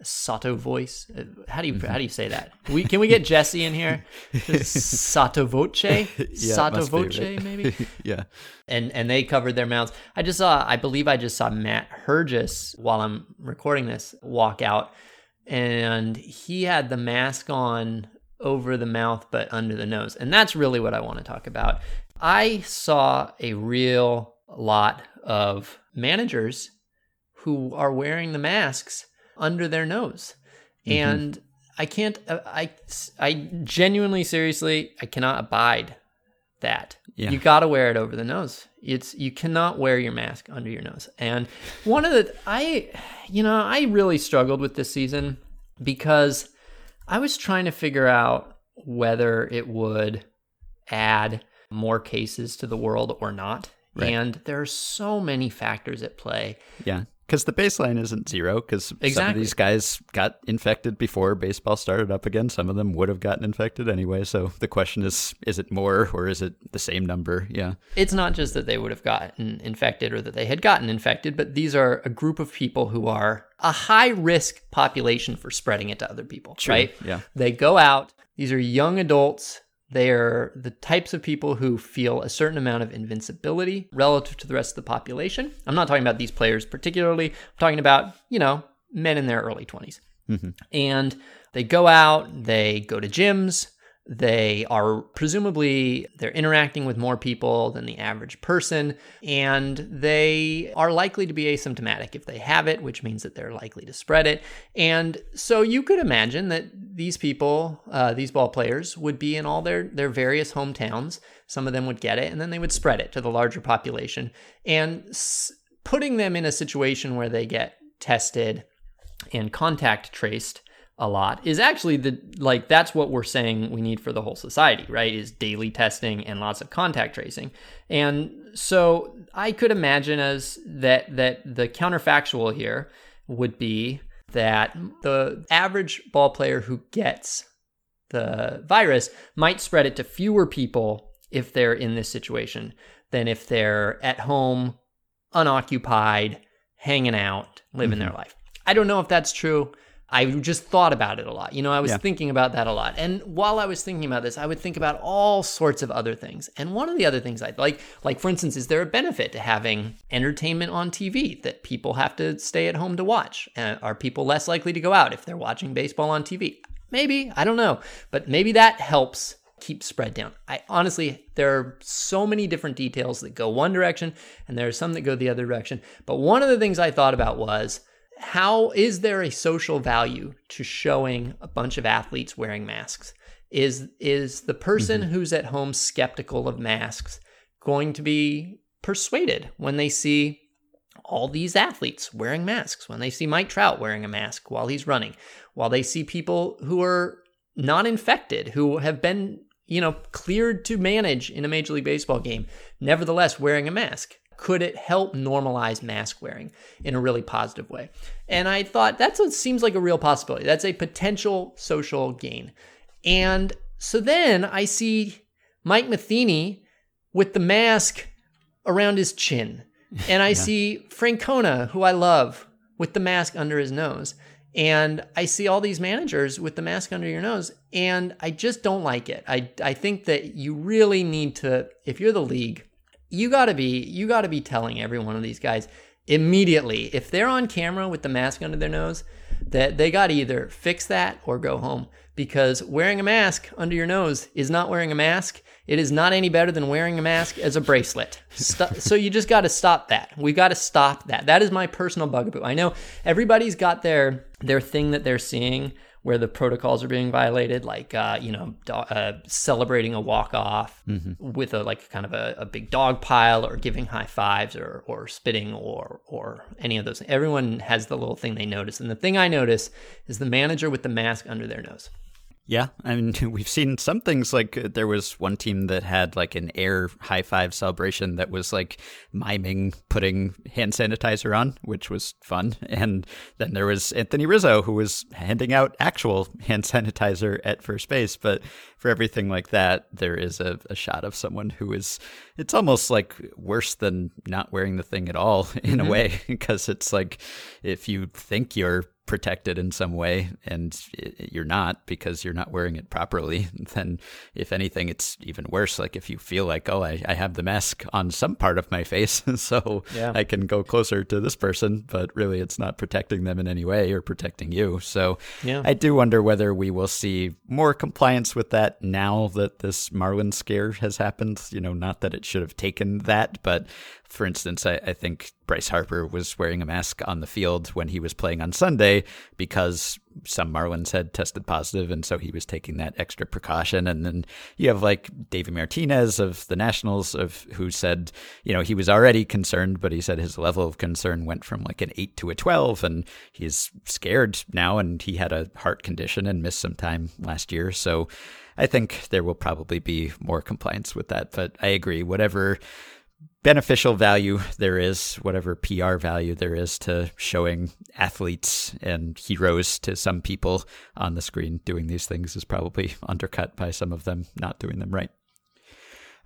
Sato voice. Uh, how do you how do you say that? We can we get Jesse in here? sotto voce, yeah, sotto voce, right? maybe. yeah. And and they covered their mouths. I just saw. I believe I just saw Matt Hergis while I'm recording this walk out, and he had the mask on over the mouth but under the nose, and that's really what I want to talk about. I saw a real lot of managers who are wearing the masks under their nose. Mm-hmm. And I can't, uh, I, I genuinely, seriously, I cannot abide that. Yeah. You got to wear it over the nose. It's, you cannot wear your mask under your nose. And one of the, I, you know, I really struggled with this season because I was trying to figure out whether it would add more cases to the world or not. Right. And there are so many factors at play. Yeah because the baseline isn't zero because exactly. some of these guys got infected before baseball started up again. Some of them would have gotten infected anyway. So the question is is it more or is it the same number? Yeah. It's not just that they would have gotten infected or that they had gotten infected but these are a group of people who are a high risk population for spreading it to other people True. right? Yeah. They go out. These are young adults they are the types of people who feel a certain amount of invincibility relative to the rest of the population. I'm not talking about these players particularly. I'm talking about, you know, men in their early 20s. Mm-hmm. And they go out, they go to gyms, They are presumably they're interacting with more people than the average person and they are likely to be asymptomatic if they have it, which means that they're likely to spread it. And so you could imagine that these people, uh, these ball players would be in all their their various hometowns. Some of them would get it and then they would spread it to the larger population and s- putting them in a situation where they get tested and contact traced a lot is actually the like that's what we're saying we need for the whole society right is daily testing and lots of contact tracing. And so i could imagine as that that the counterfactual here would be that the average ball player who gets the virus might spread it to fewer people if they're in this situation than if they're at home unoccupied hanging out living mm-hmm. their life. I don't know if that's true I just thought about it a lot. You know, I was yeah. thinking about that a lot. And while I was thinking about this, I would think about all sorts of other things. And one of the other things I'd like, like for instance, is there a benefit to having entertainment on TV that people have to stay at home to watch? Uh, are people less likely to go out if they're watching baseball on TV? Maybe, I don't know. But maybe that helps keep spread down. I honestly, there are so many different details that go one direction and there are some that go the other direction. But one of the things I thought about was, how is there a social value to showing a bunch of athletes wearing masks? Is is the person mm-hmm. who's at home skeptical of masks going to be persuaded when they see all these athletes wearing masks, when they see Mike Trout wearing a mask while he's running, while they see people who are not infected, who have been, you know, cleared to manage in a Major League Baseball game, nevertheless wearing a mask? Could it help normalize mask wearing in a really positive way? And I thought that's what seems like a real possibility. That's a potential social gain. And so then I see Mike Matheny with the mask around his chin. And I yeah. see Francona, who I love, with the mask under his nose. And I see all these managers with the mask under your nose, and I just don't like it. I, I think that you really need to, if you're the league, you got to be you got to be telling every one of these guys immediately if they're on camera with the mask under their nose that they got to either fix that or go home. Because wearing a mask under your nose is not wearing a mask. It is not any better than wearing a mask as a bracelet. So you just got to stop that. We got to stop that. That is my personal bugaboo. I know everybody's got their their thing that they're seeing where the protocols are being violated, like uh, you know, do- uh, celebrating a walk off mm-hmm. with a like kind of a, a, big dog pile, or giving high fives, or or spitting, or or any of those. Everyone has the little thing they notice, and the thing I notice is the manager with the mask under their nose. Yeah, I mean, we've seen some things like uh, there was one team that had like an air high five celebration that was like miming putting hand sanitizer on, which was fun. And then there was Anthony Rizzo who was handing out actual hand sanitizer at first base. But for everything like that, there is a, a shot of someone who is, it's almost like worse than not wearing the thing at all in mm-hmm. a way, because it's like if you think you're protected in some way and you're not because you're not wearing it properly, then if anything, it's even worse. Like if you feel like, oh, I, I have the mask on some part of my face, so yeah. I can go closer to this person, but really it's not protecting them in any way or protecting you. So yeah. I do wonder whether we will see more compliance with that now that this Marlin scare has happened. You know, not that it should have taken that, but for instance, I, I, think Bryce Harper was wearing a mask on the field when he was playing on Sunday because some Marlins had tested positive, and so he was taking that extra precaution. And then you have like David Martinez of the Nationals, of who said, you know, he was already concerned, but he said his level of concern went from like an eight to a twelve, and he's scared now, and he had a heart condition and missed some time last year, so. I think there will probably be more compliance with that, but I agree. Whatever beneficial value there is, whatever PR value there is to showing athletes and heroes to some people on the screen doing these things is probably undercut by some of them not doing them right.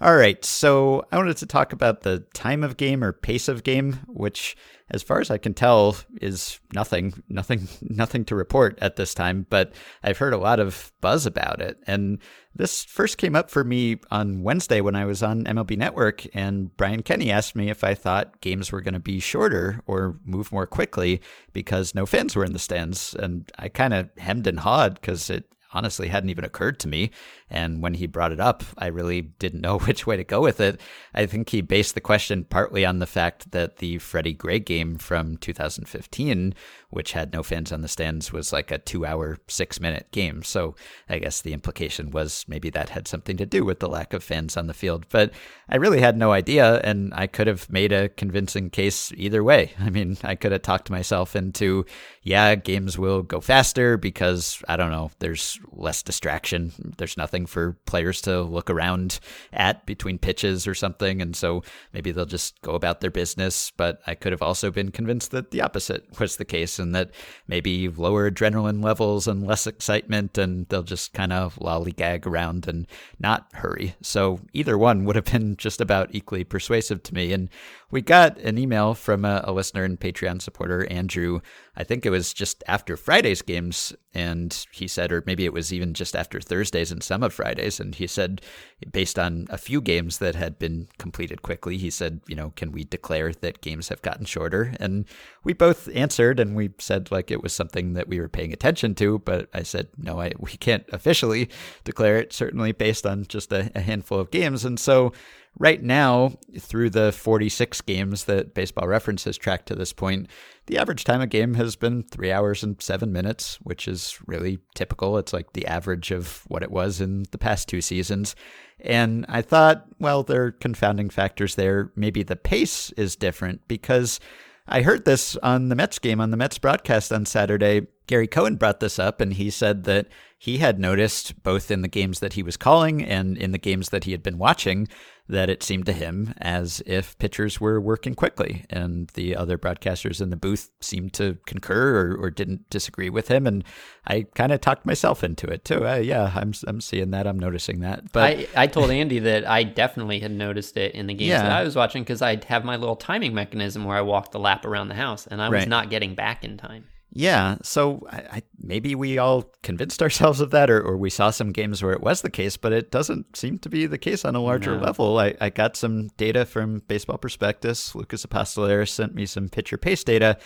All right, so I wanted to talk about the time of game or pace of game, which, as far as I can tell, is nothing, nothing, nothing to report at this time. But I've heard a lot of buzz about it, and this first came up for me on Wednesday when I was on MLB Network, and Brian Kenny asked me if I thought games were going to be shorter or move more quickly because no fans were in the stands, and I kind of hemmed and hawed because it honestly hadn't even occurred to me. And when he brought it up, I really didn't know which way to go with it. I think he based the question partly on the fact that the Freddie Gray game from 2015, which had no fans on the stands, was like a two hour, six minute game. So I guess the implication was maybe that had something to do with the lack of fans on the field. But I really had no idea, and I could have made a convincing case either way. I mean, I could have talked myself into, yeah, games will go faster because, I don't know, there's less distraction. There's nothing for players to look around at between pitches or something. And so maybe they'll just go about their business. But I could have also been convinced that the opposite was the case and that maybe lower adrenaline levels and less excitement and they'll just kind of lollygag around and not hurry. So either one would have been just about equally persuasive to me. And we got an email from a, a, listener and Patreon supporter, Andrew. I think it was just after Friday's games, and he said, or maybe it was even just after Thursdays and some of Fridays, and he said, based on a few games that had been completed quickly, he said, you know, can we declare that games have gotten shorter? And we both answered, and we said like it was something that we were paying attention to, but I said, no, I, we can't officially declare it, certainly based on just a, a handful of games, and so right now, through the 46 games that Baseball Reference has tracked to this point, the average time a game has been three hours and seven minutes, which is really typical. It's like the average of what it was in the past two seasons. And I thought, well, there are confounding factors there. Maybe the pace is different because I heard this on the Mets game on the Mets broadcast on Saturday. Gary Cohen brought this up and he said that he had noticed both in the games that he was calling and in the games that he had been watching that it seemed to him as if pitchers were working quickly. And the other broadcasters in the booth seemed to concur or, or didn't disagree with him. And I kind of talked myself into it too. Uh, yeah, I'm, I'm seeing that. I'm noticing that. But I, I told Andy that I definitely had noticed it in the games yeah. that I was watching because I'd have my little timing mechanism where I walk the lap around the house and I was right. not getting back in time. Yeah, so I, I, maybe we all convinced ourselves of that, or, or, we saw some games where it was the case, but it doesn't seem to be the case on a larger no. level. I, I, got some data from Baseball Prospectus. Lucas Apostoleris sent me some pitcher pace data,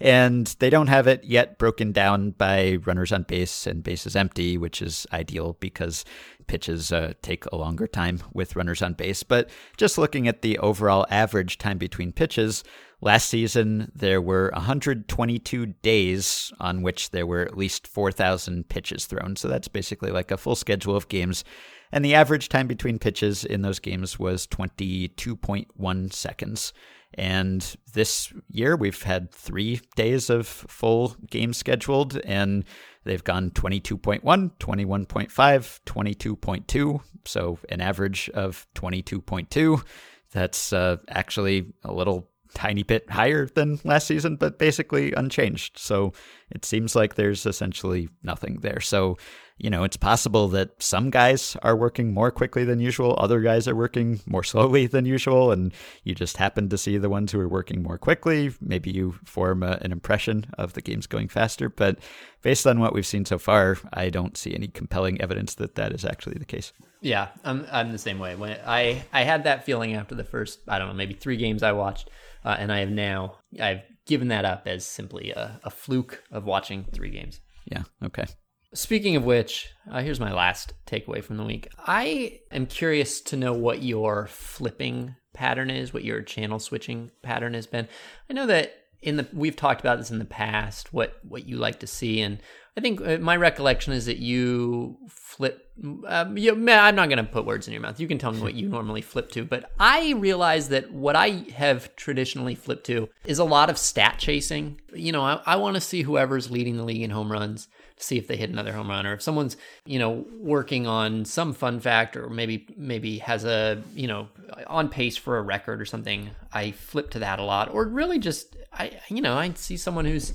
and they don't have it yet broken down by runners on base and bases empty, which is ideal because pitches uh, take a longer time with runners on base. But just looking at the overall average time between pitches, Last season, there were 122 days on which there were at least 4,000 pitches thrown. So that's basically like a full schedule of games. And the average time between pitches in those games was 22.1 seconds. And this year, we've had three days of full games scheduled, and they've gone 22.1, 21.5, 22.2. So an average of 22.2. That's uh, actually a little tiny bit higher than last season, but basically unchanged. So it seems like there's essentially nothing there. So, you know, it's possible that some guys are working more quickly than usual, other guys are working more slowly than usual, and you just happen to see the ones who are working more quickly. Maybe you form a, an impression of the games going faster, but based on what we've seen so far, I don't see any compelling evidence that that is actually the case. Yeah, I'm I'm the same way. When I I had that feeling after the first, I don't know, maybe 3 games I watched uh, and I have now I've given that up as simply a, a fluke of watching three games. Yeah. Okay. Speaking of which, uh, here's my last takeaway from the week. I am curious to know what your flipping pattern is, what your channel switching pattern has been. I know that in the we've talked about this in the past, what what you like to see, and I think uh, my recollection is that you flip. Um, you, I'm not going to put words in your mouth. You can tell me what you normally flip to, but I realize that what I have traditionally flipped to is a lot of stat chasing. You know, I, I want to see whoever's leading the league in home runs to see if they hit another home run, or if someone's you know working on some fun fact, or maybe maybe has a you know on pace for a record or something. I flip to that a lot, or really just I you know I see someone who's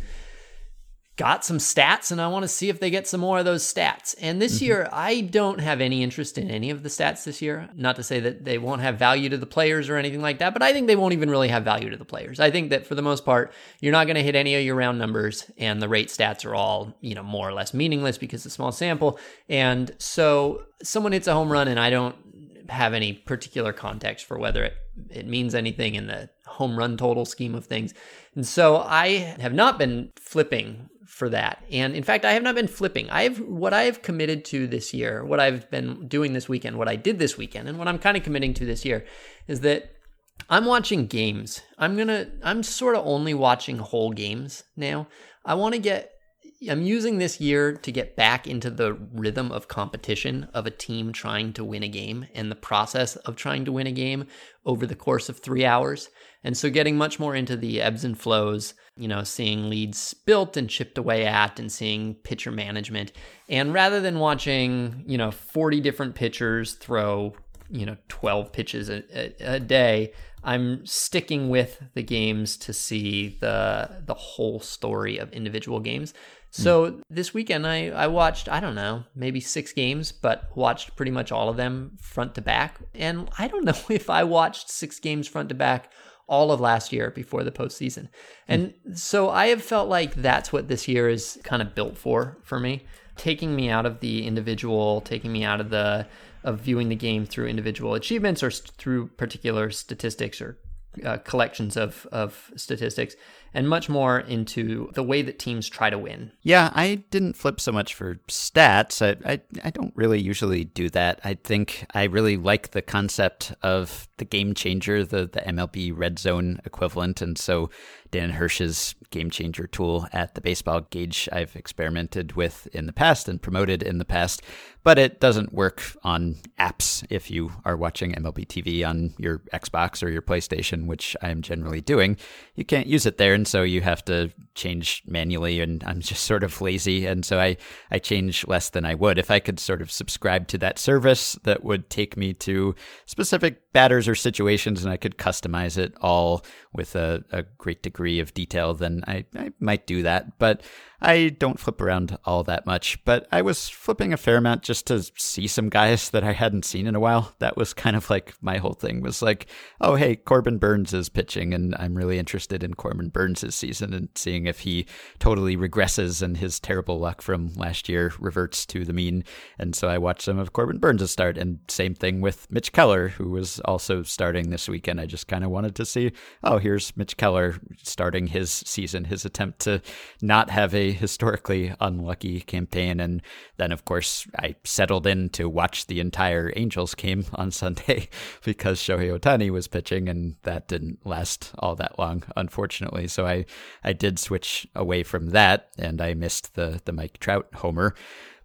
got some stats and I want to see if they get some more of those stats. And this mm-hmm. year, I don't have any interest in any of the stats this year. Not to say that they won't have value to the players or anything like that, but I think they won't even really have value to the players. I think that for the most part, you're not going to hit any of your round numbers and the rate stats are all, you know, more or less meaningless because it's a small sample. And so someone hits a home run and I don't have any particular context for whether it, it means anything in the home run total scheme of things. And so I have not been flipping for that. And in fact, I have not been flipping. I've what I've committed to this year, what I've been doing this weekend, what I did this weekend, and what I'm kind of committing to this year is that I'm watching games. I'm going to I'm sort of only watching whole games now. I want to get I'm using this year to get back into the rhythm of competition of a team trying to win a game and the process of trying to win a game over the course of three hours. And so getting much more into the ebbs and flows, you know, seeing leads built and chipped away at and seeing pitcher management. And rather than watching, you know, 40 different pitchers throw, you know, 12 pitches a, a, a day, I'm sticking with the games to see the the whole story of individual games. So mm. this weekend I, I watched, I don't know, maybe six games, but watched pretty much all of them front to back. And I don't know if I watched six games front to back all of last year before the postseason. Mm. And so I have felt like that's what this year is kind of built for for me. Taking me out of the individual, taking me out of the of viewing the game through individual achievements or st- through particular statistics or uh, collections of, of statistics and much more into the way that teams try to win. Yeah, I didn't flip so much for stats. I, I, I don't really usually do that. I think I really like the concept of the game changer, the, the MLB red zone equivalent. And so Dan Hirsch's game changer tool at the baseball gauge I've experimented with in the past and promoted in the past, but it doesn't work on apps if you are watching MLB TV on your Xbox or your PlayStation, which I'm generally doing. You can't use it there, and so you have to change manually, and I'm just sort of lazy, and so I, I change less than I would. If I could sort of subscribe to that service that would take me to specific batters or situations and I could customize it all with a, a great degree of detail, then I, I might do that. But I don't flip around all that much, but I was flipping a fair amount just to see some guys that I hadn't seen in a while. That was kind of like my whole thing was like, oh, hey, Corbin Burnes is pitching, and I'm really interested in Corbin Burnes' season and seeing if he totally regresses and his terrible luck from last year reverts to the mean. And so I watched some of Corbin Burnes' start, and same thing with Mitch Keller, who was also starting this weekend. I just kind of wanted to see, oh, here's Mitch Keller starting his season, his attempt to not have a historically unlucky campaign. And then, of course, I settled in to watch the entire Angels game on Sunday because Shohei Ohtani was pitching, and that didn't last all that long, unfortunately. So I, I did switch away from that, and I missed the, the Mike Trout homer.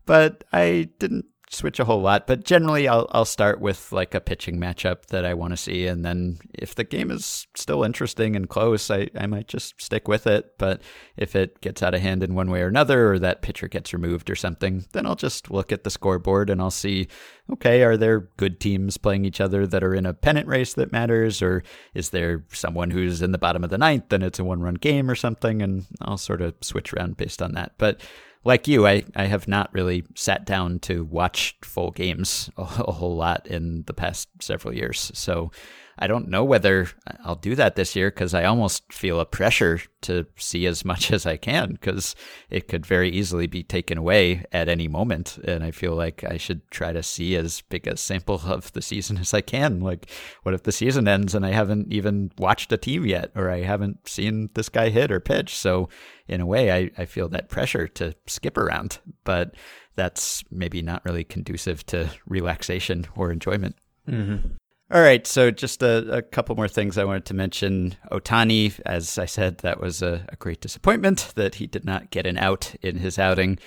But I didn't switch a whole lot, but generally I'll I'll start with like a pitching matchup that I want to see, and then if the game is still interesting and close, I, I might just stick with it. But if it gets out of hand in one way or another, or that pitcher gets removed or something, then I'll just look at the scoreboard and I'll see, okay, are there good teams playing each other that are in a pennant race that matters, or is there someone who's in the bottom of the ninth and it's a one run game or something, and I'll sort of switch around based on that. But like you, I, I have not really sat down to watch full games a, a whole lot in the past several years. So I don't know whether I'll do that this year because I almost feel a pressure to see as much as I can because it could very easily be taken away at any moment. And I feel like I should try to see as big a sample of the season as I can. Like, what if the season ends and I haven't even watched a team yet or I haven't seen this guy hit or pitch? So, in a way, I, I feel that pressure to skip around. But that's maybe not really conducive to relaxation or enjoyment. Mm-hmm. All right, so just a, a, couple more things I wanted to mention. Ohtani, as I said, that was a, a, great disappointment that he did not get an out in his outing.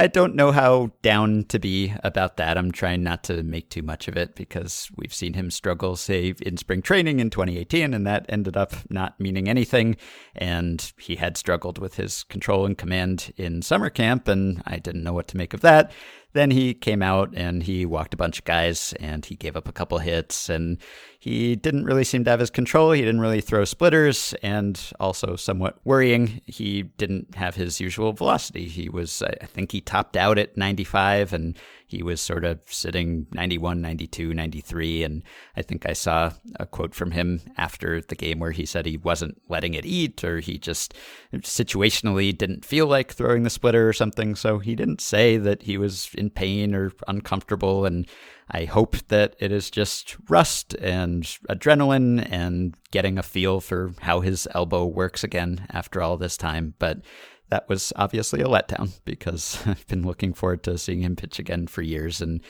I don't know how down to be about that. I'm trying not to make too much of it because we've seen him struggle, say, in spring training in 2018, and that ended up not meaning anything. And he had struggled with his control and command in summer camp, and I didn't know what to make of that. Then he came out and he walked a bunch of guys and he gave up a couple hits and he didn't really seem to have his control. He didn't really throw splitters and also somewhat worrying, he didn't have his usual velocity. He was, I think he topped out at 95 and he was sort of sitting 91, 92, 93. And I think I saw a quote from him after the game where he said he wasn't letting it eat or he just situationally didn't feel like throwing the splitter or something. So he didn't say that he was in pain or uncomfortable. And I hope that it is just rust and adrenaline and getting a feel for how his elbow works again after all this time. But that was obviously a letdown because I've been looking forward to seeing him pitch again for years. And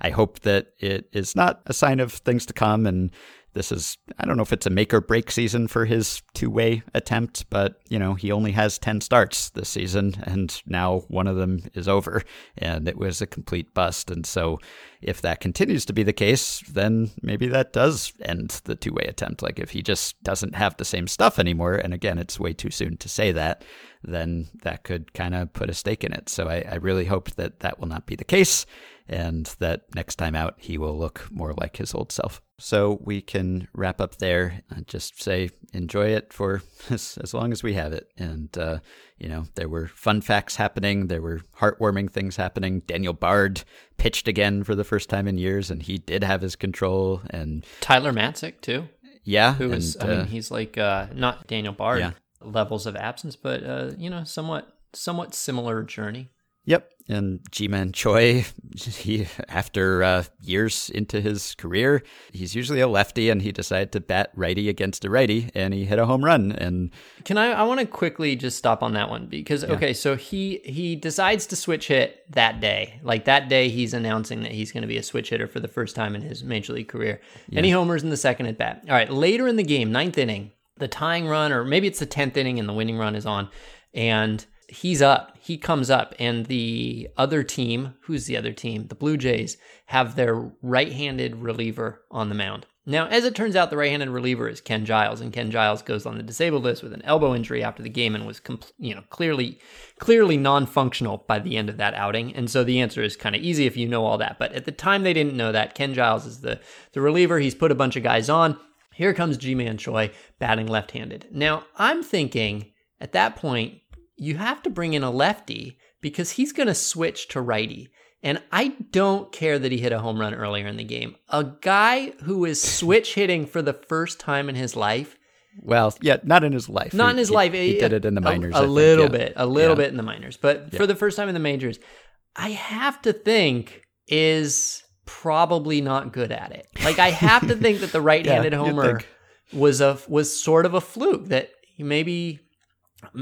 I hope that it is not a sign of things to come and this is, I don't know if it's a make or break season for his two way attempt, but, you know, he only has 10 starts this season, and now one of them is over, and it was a complete bust. And so, if that continues to be the case, then maybe that does end the two way attempt. Like, if he just doesn't have the same stuff anymore, and again, it's way too soon to say that, then that could kind of put a stake in it. So, I, I really hope that that will not be the case and that next time out he will look more like his old self. So we can wrap up there and just say enjoy it for as, as long as we have it. And, uh, you know, there were fun facts happening, there were heartwarming things happening. Daniel Bard pitched again for the first time in years, and he did have his control. And Tyler Matzek, too. Yeah. Who is, and, I mean, uh, he's like uh, not Daniel Bard yeah. levels of absence, but, uh, you know, somewhat somewhat similar journey. Yep. And Ji-Man Choi, he after uh, years into his career, he's usually a lefty, and he decided to bat righty against a righty, and he hit a home run. And can I? I want to quickly just stop on that one because yeah. okay, so he he decides to switch hit that day. Like that day, he's announcing that he's going to be a switch hitter for the first time in his major league career, yeah. and he homers in the second at bat. All right, later in the game, ninth inning, the tying run, or maybe it's the tenth inning, and the winning run is on, and he's up. He comes up, and the other team, who's the other team? The Blue Jays have their right-handed reliever on the mound. Now, as it turns out, the right-handed reliever is Ken Giles, and Ken Giles goes on the disabled list with an elbow injury after the game and was, compl- you know, clearly, clearly non-functional by the end of that outing. And so the answer is kind of easy if you know all that. But at the time, they didn't know that. Ken Giles is the the reliever. He's put a bunch of guys on. Here comes Ji-Man Choi batting left-handed. Now, I'm thinking at that point, you have to bring in a lefty because he's going to switch to righty. And I don't care that he hit a home run earlier in the game. A guy who is switch hitting for the first time in his life. Well, yeah, not in his life. Not he, in his he, life. He, did it in the minors. A, a little yeah. bit, a little yeah. bit in the minors, but yeah. for the first time in the majors, I have to think is probably not good at it. Like I have to think that the right-handed homer was a was sort of a fluke that maybe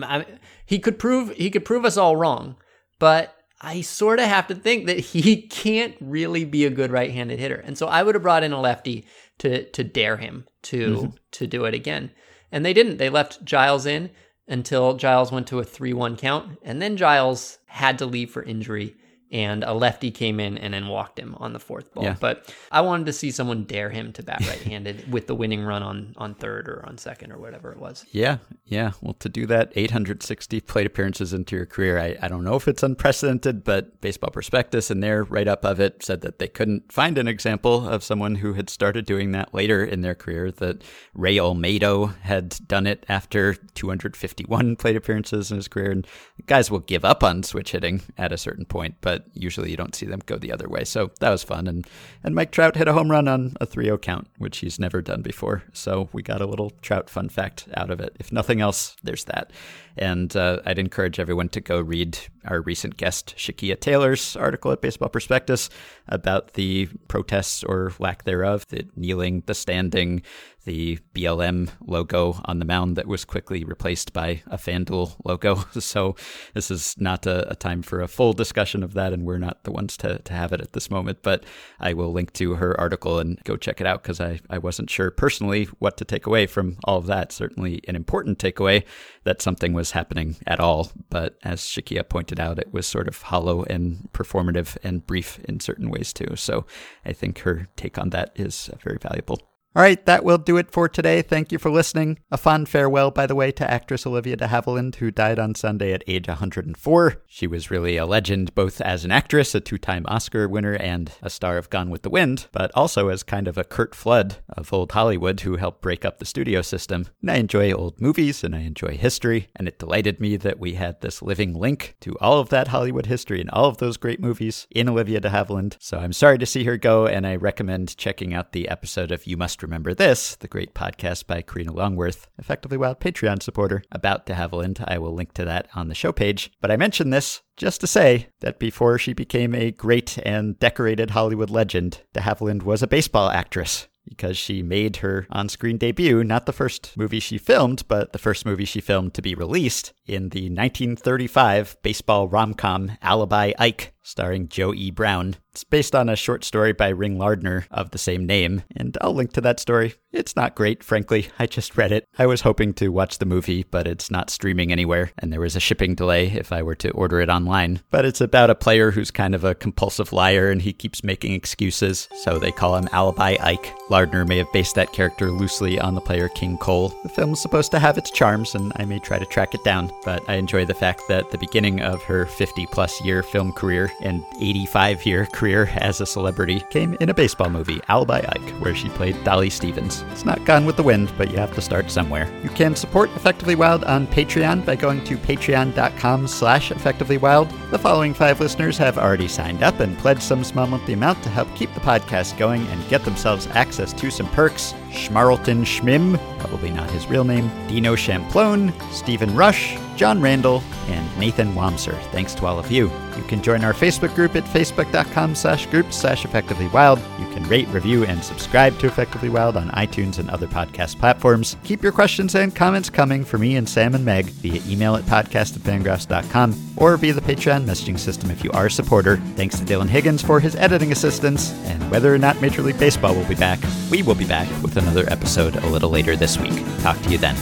I he could prove he could prove us all wrong, but I sort of have to think that he can't really be a good right-handed hitter. And so I would have brought in a lefty to to dare him to mm-hmm. to do it again. And they didn't. They left Giles in until Giles went to a 3-1 count, and then Giles had to leave for injury and a lefty came in and then walked him on the fourth ball. Yeah. But I wanted to see someone dare him to bat right-handed with the winning run on on third or on second or whatever it was. Yeah, yeah. Well, to do that 860 plate appearances into your career, I, I don't know if it's unprecedented, but Baseball Prospectus in their write up of it said that they couldn't find an example of someone who had started doing that later in their career. That Ray Olmedo had done it after 251 plate appearances in his career, and guys will give up on switch hitting at a certain point, but but usually you don't see them go the other way. So that was fun. And, and Mike Trout hit a home run on a 3 0 count, which he's never done before. So we got a little Trout fun fact out of it. If nothing else, there's that. And uh, I'd encourage everyone to go read our recent guest, Shakeia Taylor's article at Baseball Prospectus about the protests or lack thereof, the kneeling, the standing, the BLM logo on the mound that was quickly replaced by a FanDuel logo. So this is not a, a, time for a full discussion of that, and we're not the ones to, to have it at this moment. But I will link to her article and go check it out because I, I wasn't sure personally what to take away from all of that. Certainly an important takeaway that something was happening at all. But as Shakeia pointed out, it was sort of hollow and performative and brief in certain ways too. So I think her take on that is very valuable. All right, that will do it for today. Thank you for listening. A fond farewell, by the way, to actress Olivia de Havilland, who died on Sunday at age 104. She was really a legend, both as an actress, a two time Oscar winner, and a star of Gone with the Wind, but also as kind of a Curt Flood of old Hollywood who helped break up the studio system. And I enjoy old movies and I enjoy history, and it delighted me that we had this living link to all of that Hollywood history and all of those great movies in Olivia de Havilland. So I'm sorry to see her go, and I recommend checking out the episode of You Must Remember This, the great podcast by Karina Longworth, effectively wild Patreon supporter, about de Havilland. I will link to that on the show page. But I mention this just to say that before she became a great and decorated Hollywood legend, de Havilland was a baseball actress because she made her on screen debut, not the first movie she filmed, but the first movie she filmed to be released in the 1935 baseball rom com Alibi Ike, starring Joe E. Brown. It's based on a short story by Ring Lardner of the same name, and I'll link to that story. It's not great, frankly. I just read it. I was hoping to watch the movie, but it's not streaming anywhere, and there was a shipping delay if I were to order it online. But it's about a player who's kind of a compulsive liar and he keeps making excuses, so they call him Alibi Ike. Lardner may have based that character loosely on the player King Cole. The film's supposed to have its charms, and I may try to track it down, but I enjoy the fact that the beginning of her 50 plus year film career and 85 year career as a celebrity came in a baseball movie, Alibi Ike, where she played Dolly Stevens. It's not gone with the wind, but you have to start somewhere. You can support Effectively Wild on Patreon by going to patreon.com slash effectivelywild. The following five listeners have already signed up and pledged some small monthly amount to help keep the podcast going and get themselves access to some perks. Schmarlton Schmim, probably not his real name, Dino Champlone, Stephen Rush, John Randall, and Nathan Wamser. Thanks to all of you. You can join our Facebook group at facebook.com slash groups slash effectively wild. You can rate, review, and subscribe to Effectively Wild on iTunes and other podcast platforms. Keep your questions and comments coming for me and Sam and Meg via email at podcast at or via the Patreon messaging system if you are a supporter. Thanks to Dylan Higgins for his editing assistance. And whether or not Major League Baseball will be back, we will be back with another episode a little later this week. Talk to you then.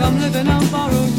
I'm living on borrowed